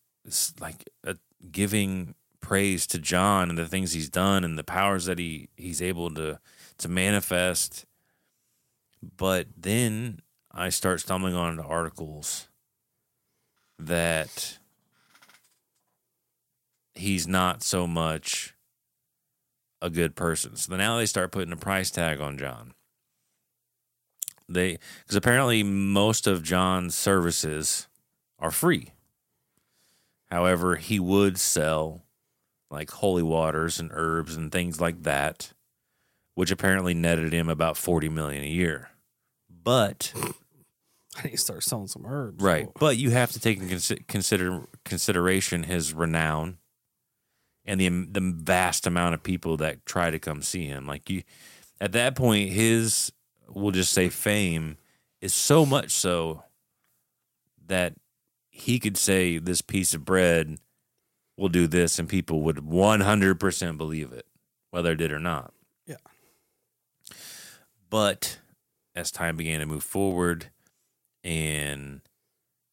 like uh, giving praise to John and the things he's done and the powers that he he's able to to manifest. But then I start stumbling onto articles that he's not so much a good person. So now they start putting a price tag on John. They because apparently most of John's services are free. However, he would sell like holy waters and herbs and things like that which apparently netted him about 40 million a year. But I need to start selling some herbs. right, but you have to take in consider consideration his renown and the the vast amount of people that try to come see him. Like you at that point his we'll just say fame is so much so that he could say this piece of bread will do this and people would 100% believe it whether it did or not. Yeah. But as time began to move forward, and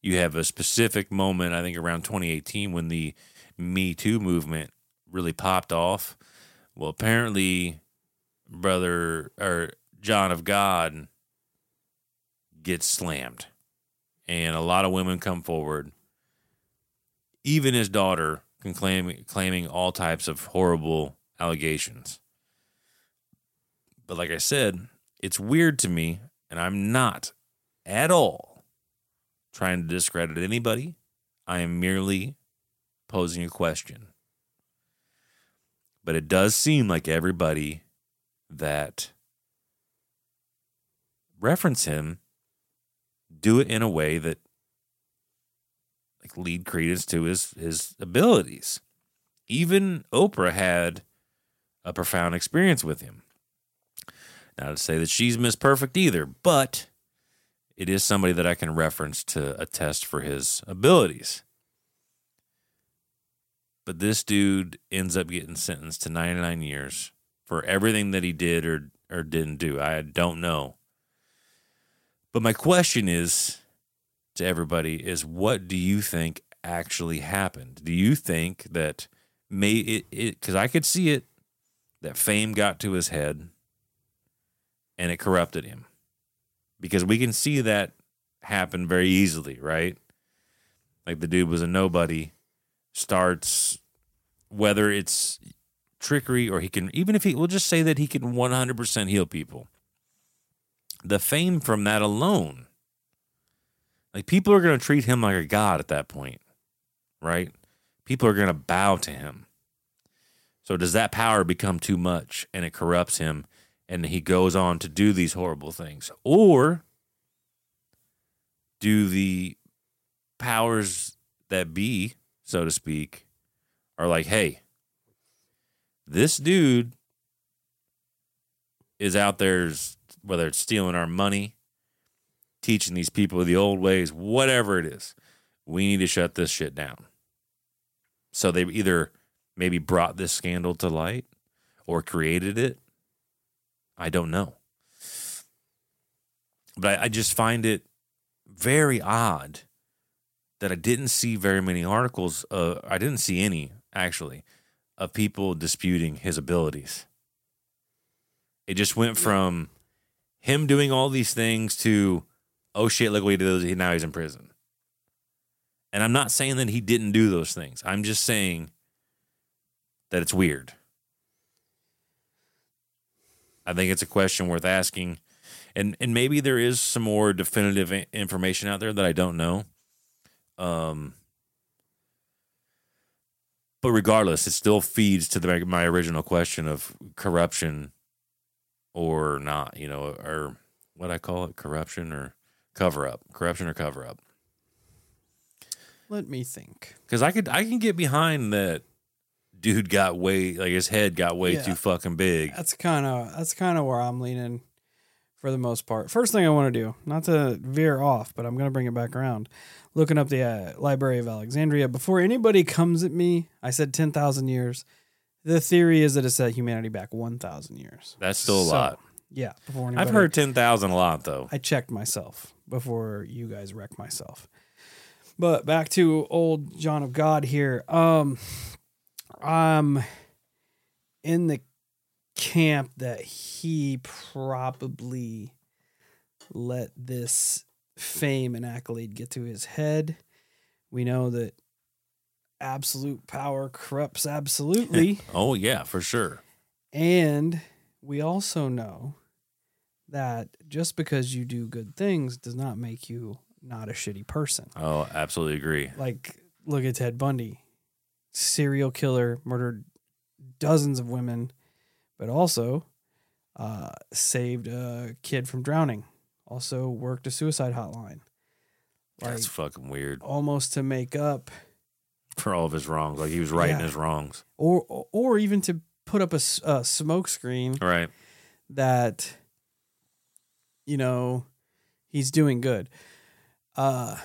you have a specific moment, I think around 2018, when the Me Too movement really popped off. Well, apparently, brother or John of God gets slammed, and a lot of women come forward. Even his daughter can claim claiming all types of horrible allegations. But like I said, it's weird to me, and I'm not at all trying to discredit anybody. I am merely posing a question. But it does seem like everybody that reference him do it in a way that like lead credence to his his abilities. Even Oprah had a profound experience with him. Not to say that she's Miss Perfect either, but it is somebody that I can reference to attest for his abilities. But this dude ends up getting sentenced to 99 years for everything that he did or, or didn't do. I don't know. But my question is to everybody is what do you think actually happened? Do you think that may it it because I could see it that fame got to his head and it corrupted him. Because we can see that happen very easily, right? like the dude was a nobody, starts whether it's trickery or he can even if he we'll just say that he can 100% heal people. The fame from that alone. Like people are going to treat him like a god at that point. Right? People are going to bow to him. So does that power become too much and it corrupts him and he goes on to do these horrible things? Or do the powers that be, so to speak, are like, hey, this dude is out there, whether it's stealing our money, teaching these people the old ways, whatever it is, we need to shut this shit down. So they've either maybe brought this scandal to light or created it. I don't know. But I, I just find it very odd that I didn't see very many articles. Uh, I didn't see any actually of people disputing his abilities. It just went from him doing all these things to, oh shit, look what he did. Now he's in prison. And I'm not saying that he didn't do those things. I'm just saying that it's weird. I think it's a question worth asking. And and maybe there is some more definitive information out there that I don't know. Um but regardless, it still feeds to the, my original question of corruption or not, you know, or what I call it, corruption or cover up, corruption or cover up. Let me think. Because I could, I can get behind that. Dude got way like his head got way Yeah. too fucking big. That's kind of that's kind of where I'm leaning for the most part. First thing I want to do, not to veer off, but I'm going to bring it back around. Looking up the uh, Library of Alexandria before anybody comes at me, I said 10,000 years. The theory is that it set humanity back 1,000 years. That's still a So, lot. Yeah, before I've anybody, heard ten thousand a lot though. I checked myself before you guys wrecked myself. But back to old John of God here. Um, I'm in the camp that he probably let this fame and accolade get to his head. We know that absolute power corrupts absolutely. Oh yeah, for sure. And we also know that just because you do good things does not make you not a shitty person. Oh, absolutely agree. Like, look at Ted Bundy, serial killer, murdered dozens of women, but also uh, saved a kid from drowning. Also worked a suicide hotline. Like, That's fucking weird almost to make up for all of his wrongs. Like he was righting Yeah. his wrongs. or or even to put up a smoke screen Right. that you know he's doing good uh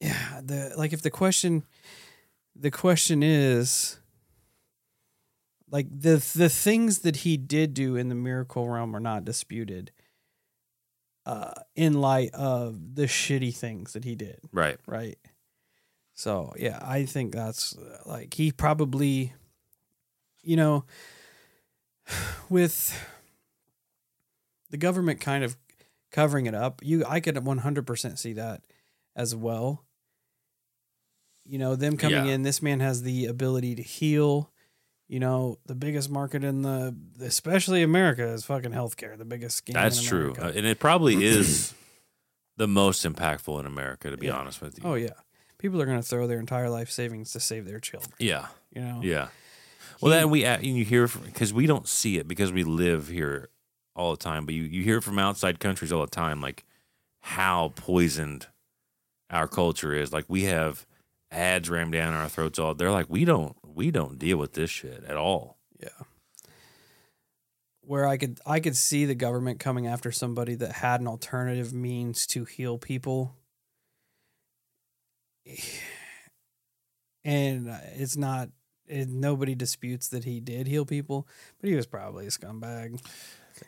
yeah the like if the question the question is like the the things that he did do in the miracle realm are not disputed uh in light of the shitty things that he did Right. right? So yeah, I think that's uh, like he probably, you know, with the government kind of covering it up. You, I could one hundred percent see that as well. You know, them coming Yeah. in. This man has the ability to heal. You know, the biggest market in the, especially America, is fucking healthcare. The biggest scam. That's true. Uh, and it probably is the most impactful in America, to be Yeah. honest with you. Oh yeah, people are gonna throw their entire life savings to save their children. Yeah. You know. Yeah. Well, He- then we and you hear because we don't see it because we live here all the time, but you you hear from outside countries all the time, like how poisoned our culture is. Like we have ads rammed down our throats all. They're like we don't we don't deal with this shit at all. Yeah. Where I could I could see the government coming after somebody that had an alternative means to heal people. And it's not it, nobody disputes that he did heal people, but he was probably a scumbag.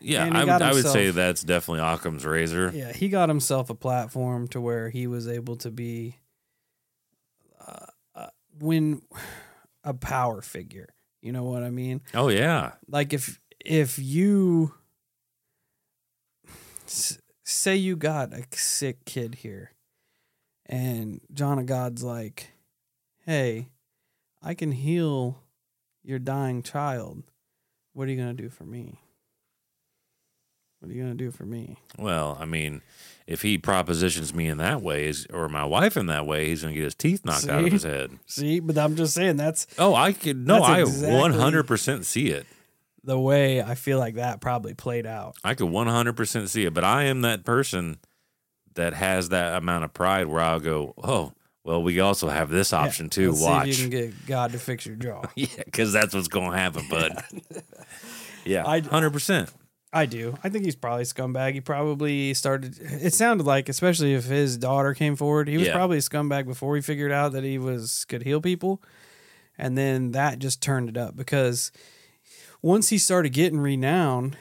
Yeah, I would, I would say that's definitely Occam's razor. Yeah, he got himself a platform to where he was able to be uh, uh, when a power figure. You know what I mean? Oh yeah, like if if you say you got a sick kid here And John of God's like, "Hey, I can heal your dying child. What are you gonna do for me? What are you gonna do for me?" Well, I mean, if he propositions me in that way, or my wife in that way, he's gonna get his teeth knocked out of his head. See, but I'm just saying that's Oh, I could no, I exactly- one hundred percent see it. the way I feel like that probably played out. I could one hundred percent see it. But I am that person that has that amount of pride where I'll go, oh, well, we also have this option too. Let's See Watch, you can get God to fix your jaw. yeah, because that's what's gonna happen, bud. Yeah, I- hundred percent. I do. I think he's probably a scumbag. He probably started. It sounded like, especially if his daughter came forward, he was Yeah. probably a scumbag before he figured out that he was could heal people, and then that just turned it up because once he started getting renown,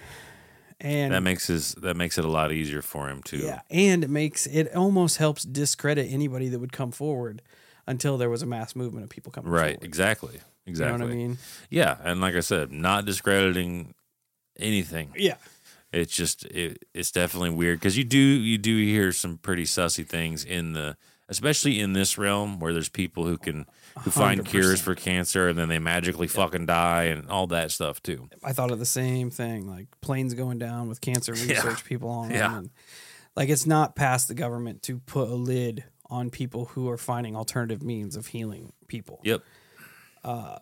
and That makes his that makes it a lot easier for him too. yeah, and it makes it almost helps discredit anybody that would come forward until there was a mass movement of people coming Right. forward. Exactly. You Exactly. know what I mean? Yeah, and like I said, not discrediting anything. Yeah. It's just it, it's definitely weird because you do you do hear some pretty sussy things in the especially in this realm where there's people who can who find 100%. cures for cancer and then they magically fucking die and all that stuff too. I thought of the same thing, like planes going down with cancer research people on them. Yeah. And, like it's not past the government to put a lid on people who are finding alternative means of healing people. Yep. Uh,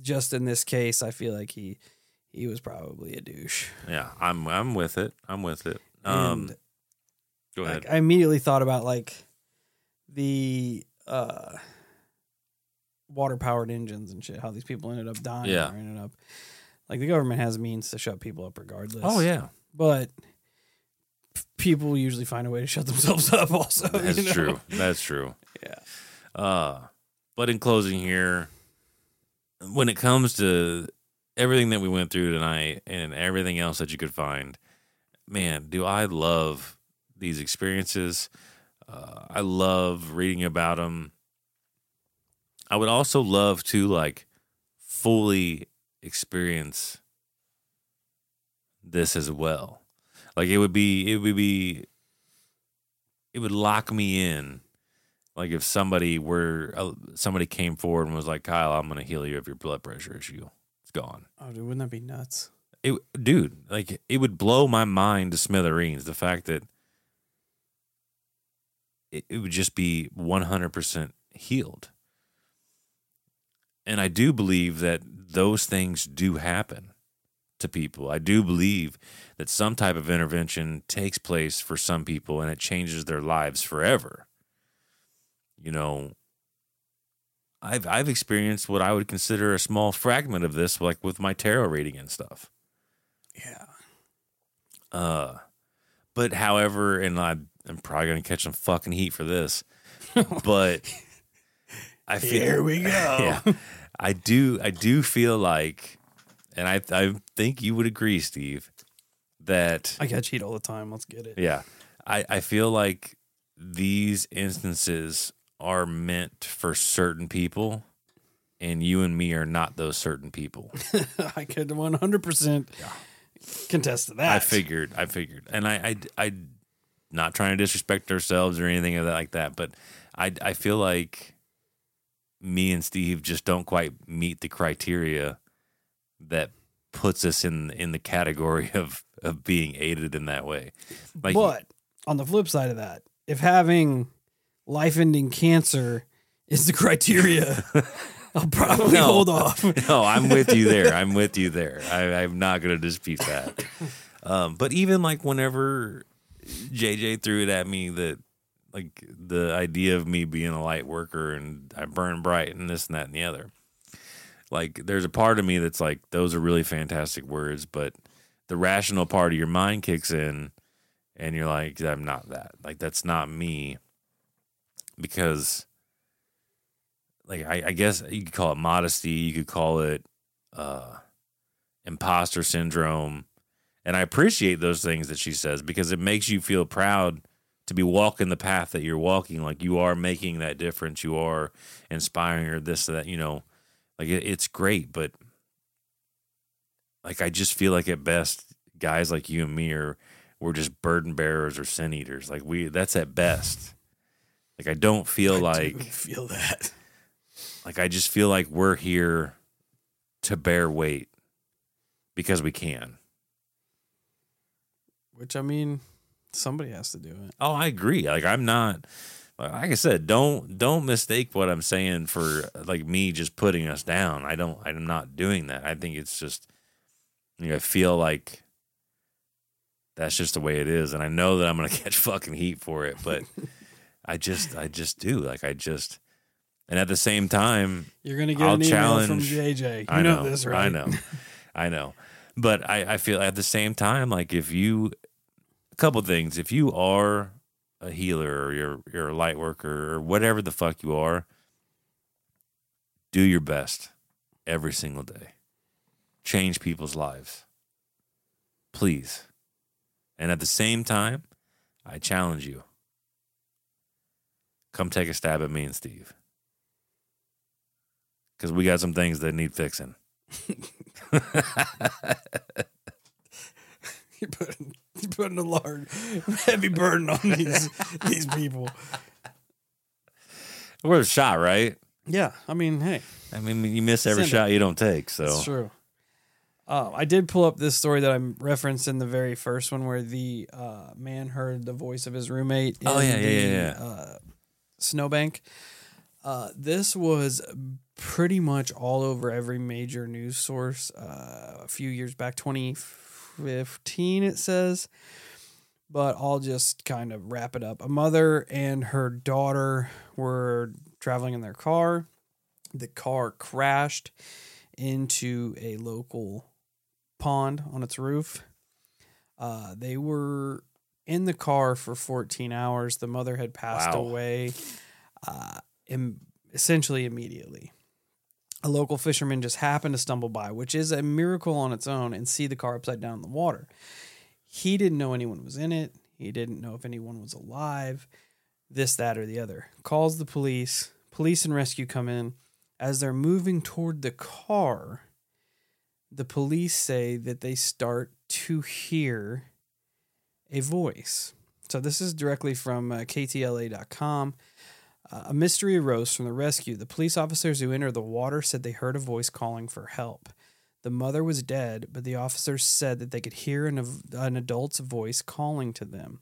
just in this case, I feel like he he was probably a douche. Yeah, I'm I'm with it. I'm with it. Um, and go ahead. like, I immediately thought about like the uh water powered engines and shit, how these people ended up dying Yeah. or ended up like the government has means to shut people up regardless. oh yeah, but people usually find a way to shut themselves up also that's you know? true. That's true. yeah Uh, but in closing here, when it comes to everything that we went through tonight and everything else that you could find, man, do I love these experiences. Uh, I love reading about them. I would also love to like fully experience this as well. Like it would be, it would be, it would lock me in like if somebody were uh, somebody came forward and was like, "Kyle, I'm going to heal you of your blood pressure issue. Gone." oh dude wouldn't that be nuts It, dude, like it would blow my mind to smithereens. The fact that it, it would just be 100% healed. And I do believe that those things do happen to people. I do believe that some type of intervention takes place for some people and it changes their lives forever. You know, I've I've experienced what I would consider a small fragment of this like with my tarot reading and stuff. yeah Uh, but however, and I, I'm probably gonna catch some fucking heat for this, but I feel Here we go. yeah, I do. I do feel like, and I I think you would agree, Steve, that i catch heat all the time let's get it yeah, I I feel like these instances are meant for certain people, and you and me are not those certain people. i could 100% contest to that I figured, I figured, and I, I, I, not trying to disrespect ourselves or anything of that like that, but I, I feel like me and Steve just don't quite meet the criteria that puts us in in the category of of being aided in that way. Like, but on the flip side of that if having life-ending cancer is the criteria i'll probably No. hold off no, I'm with you there. I'm with you there. I, I'm not going to dispute that. Um, but even like whenever JJ threw it at me that like the idea of me being a light worker and I burn bright and this and that and the other, like there's a part of me that's like those are really fantastic words, but the rational part of your mind kicks in and you're like I'm not that. Like that's not me because like I, I guess you could call it modesty, you could call it uh imposter syndrome. And I appreciate those things that she says because it makes you feel proud to be walking the path that you're walking. Like you are making that difference. You are inspiring or this, that, you know, like it, it's great. But like, I just feel like at best, guys like you and me are, we're just burden bearers or sin eaters. Like we, that's at best. Like I don't feel I like do feel that. like I just feel like we're here to bear weight because we can. Which I mean, somebody has to do it. Oh, I agree. Like I'm not like I said, don't don't mistake what I'm saying for like me just putting us down. I don't I'm not doing that. I think it's just you know, I feel like that's just the way it is and I know that I'm going to catch fucking heat for it, but I just I just do. Like I just and at the same time, You're gonna get I'll an email from JJ. You I know, know, this, right? I know, I know. But I, I feel at the same time, like if you, a couple things, if you are a healer or you're you're a light worker or whatever the fuck you are, do your best every single day. Change people's lives, please. And at the same time, I challenge you. Come take a stab at me and Steve. Because we got some things that need fixing. You're putting you're putting a large, heavy burden on these these people. Worth a shot, right? Yeah, I mean, hey, I mean, you miss every it. shot you don't take. So it's true. Uh, I did pull up this story that I referenced in the very first one, where the uh, man heard the voice of his roommate. In Oh, yeah, yeah, the, yeah, yeah. Uh, snowbank. Uh, this was pretty much all over every major news source. Uh, a few years back, 2015, it says. But I'll just kind of wrap it up. A mother and her daughter were traveling in their car. The car crashed into a local pond on its roof. Uh, they were in the car for 14 hours. The mother had passed Wow. away uh, im- essentially immediately. A local fisherman just happened to stumble by, which is a miracle on its own, and see the car upside down in the water. He didn't know anyone was in it. He didn't know if anyone was alive, this, that, or the other. Calls the police. Police and rescue come in. As they're moving toward the car, the police say that they start to hear a voice. So this is directly from uh, KTLA.com. Uh, a mystery arose from the rescue. The police officers who entered the water said they heard a voice calling for help. The mother was dead, but the officers said that they could hear an, an adult's voice calling to them.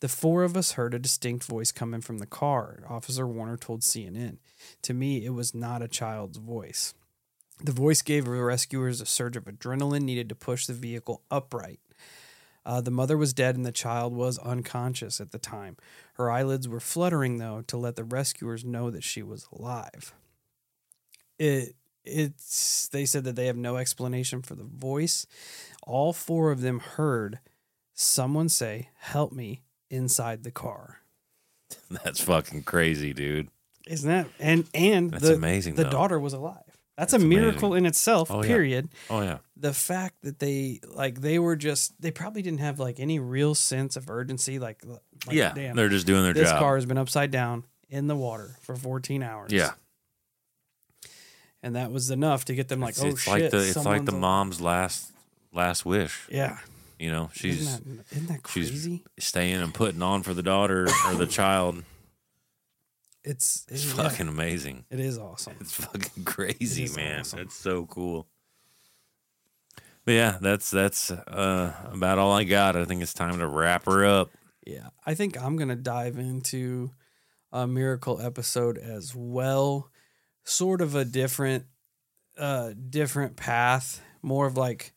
The four of us heard a distinct voice coming from the car, Officer Warner told CNN. To me, it was not a child's voice. The voice gave the rescuers a surge of adrenaline needed to push the vehicle upright. Uh, the mother was dead and the child was unconscious at the time. Her eyelids were fluttering, though, to let the rescuers know that she was alive. It it's they said that they have no explanation for the voice. All four of them heard someone say, "Help me" inside the car. that's fucking crazy, dude. Isn't that and and That's the amazing, the though. daughter was alive. That's, That's a miracle amazing. in itself. Oh, yeah. period. Oh yeah, The fact that they like they were just they probably didn't have like any real sense of urgency. Like, like yeah. damn, They're just doing their this job. This car has been upside down in the water for 14 hours. yeah, and that was enough to get them like, it's, oh it's shit, like the it's like the mom's last last wish. Yeah, You know, she's isn't that, isn't that she's- crazy? staying and putting on for the daughter or the child. It's It's it's yeah, fucking amazing. it is awesome. It's fucking crazy, is man. awesome. It's so cool. But yeah, that's that's uh, about all I got. I think it's time to wrap her up. Yeah, I think I'm gonna dive into a miracle episode as well. Sort of a different, uh, different path. More of like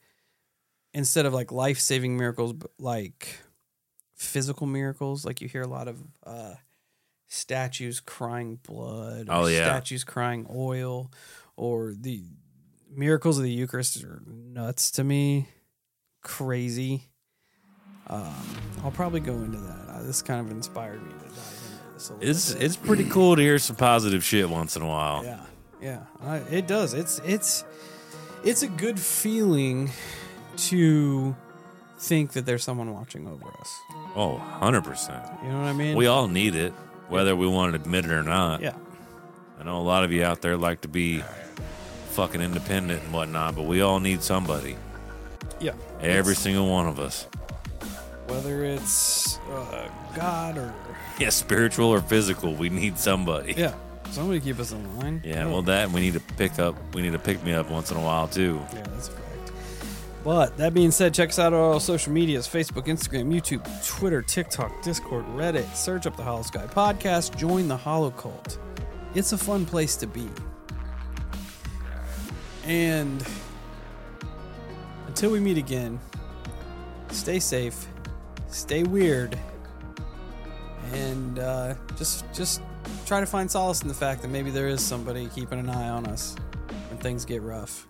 instead of like life saving miracles, but like physical miracles. Like you hear a lot of uh, statues crying blood. Or Oh, yeah. statues crying oil, or the miracles of the Eucharist are nuts to me. Crazy. Um, I'll probably go into that. Uh, this kind of inspired me to dive into this a little It's bit. it's pretty cool to hear some positive shit once in a while. yeah, yeah. I, it does. It's it's it's a good feeling to think that there's someone watching over us. Oh, 100%. You know what I mean? We all need it, whether we want to admit it or not. yeah, I know a lot of you out there like to be fucking independent and whatnot, but we all need somebody. yeah. Every It's- single one of us. whether it's uh, God or Yeah, spiritual or physical, we need somebody. yeah, somebody keep us in line. Yeah, well, that we need to pick up. We need to pick me up once in a while too. yeah, that's. But that being said, check us out on all social medias: Facebook, Instagram, YouTube, Twitter, TikTok, Discord, Reddit. Search up the Holosky Podcast. Join the Hollow Cult. It's a fun place to be. And until we meet again, stay safe, stay weird, and uh, just just try to find solace in the fact that maybe there is somebody keeping an eye on us when things get rough.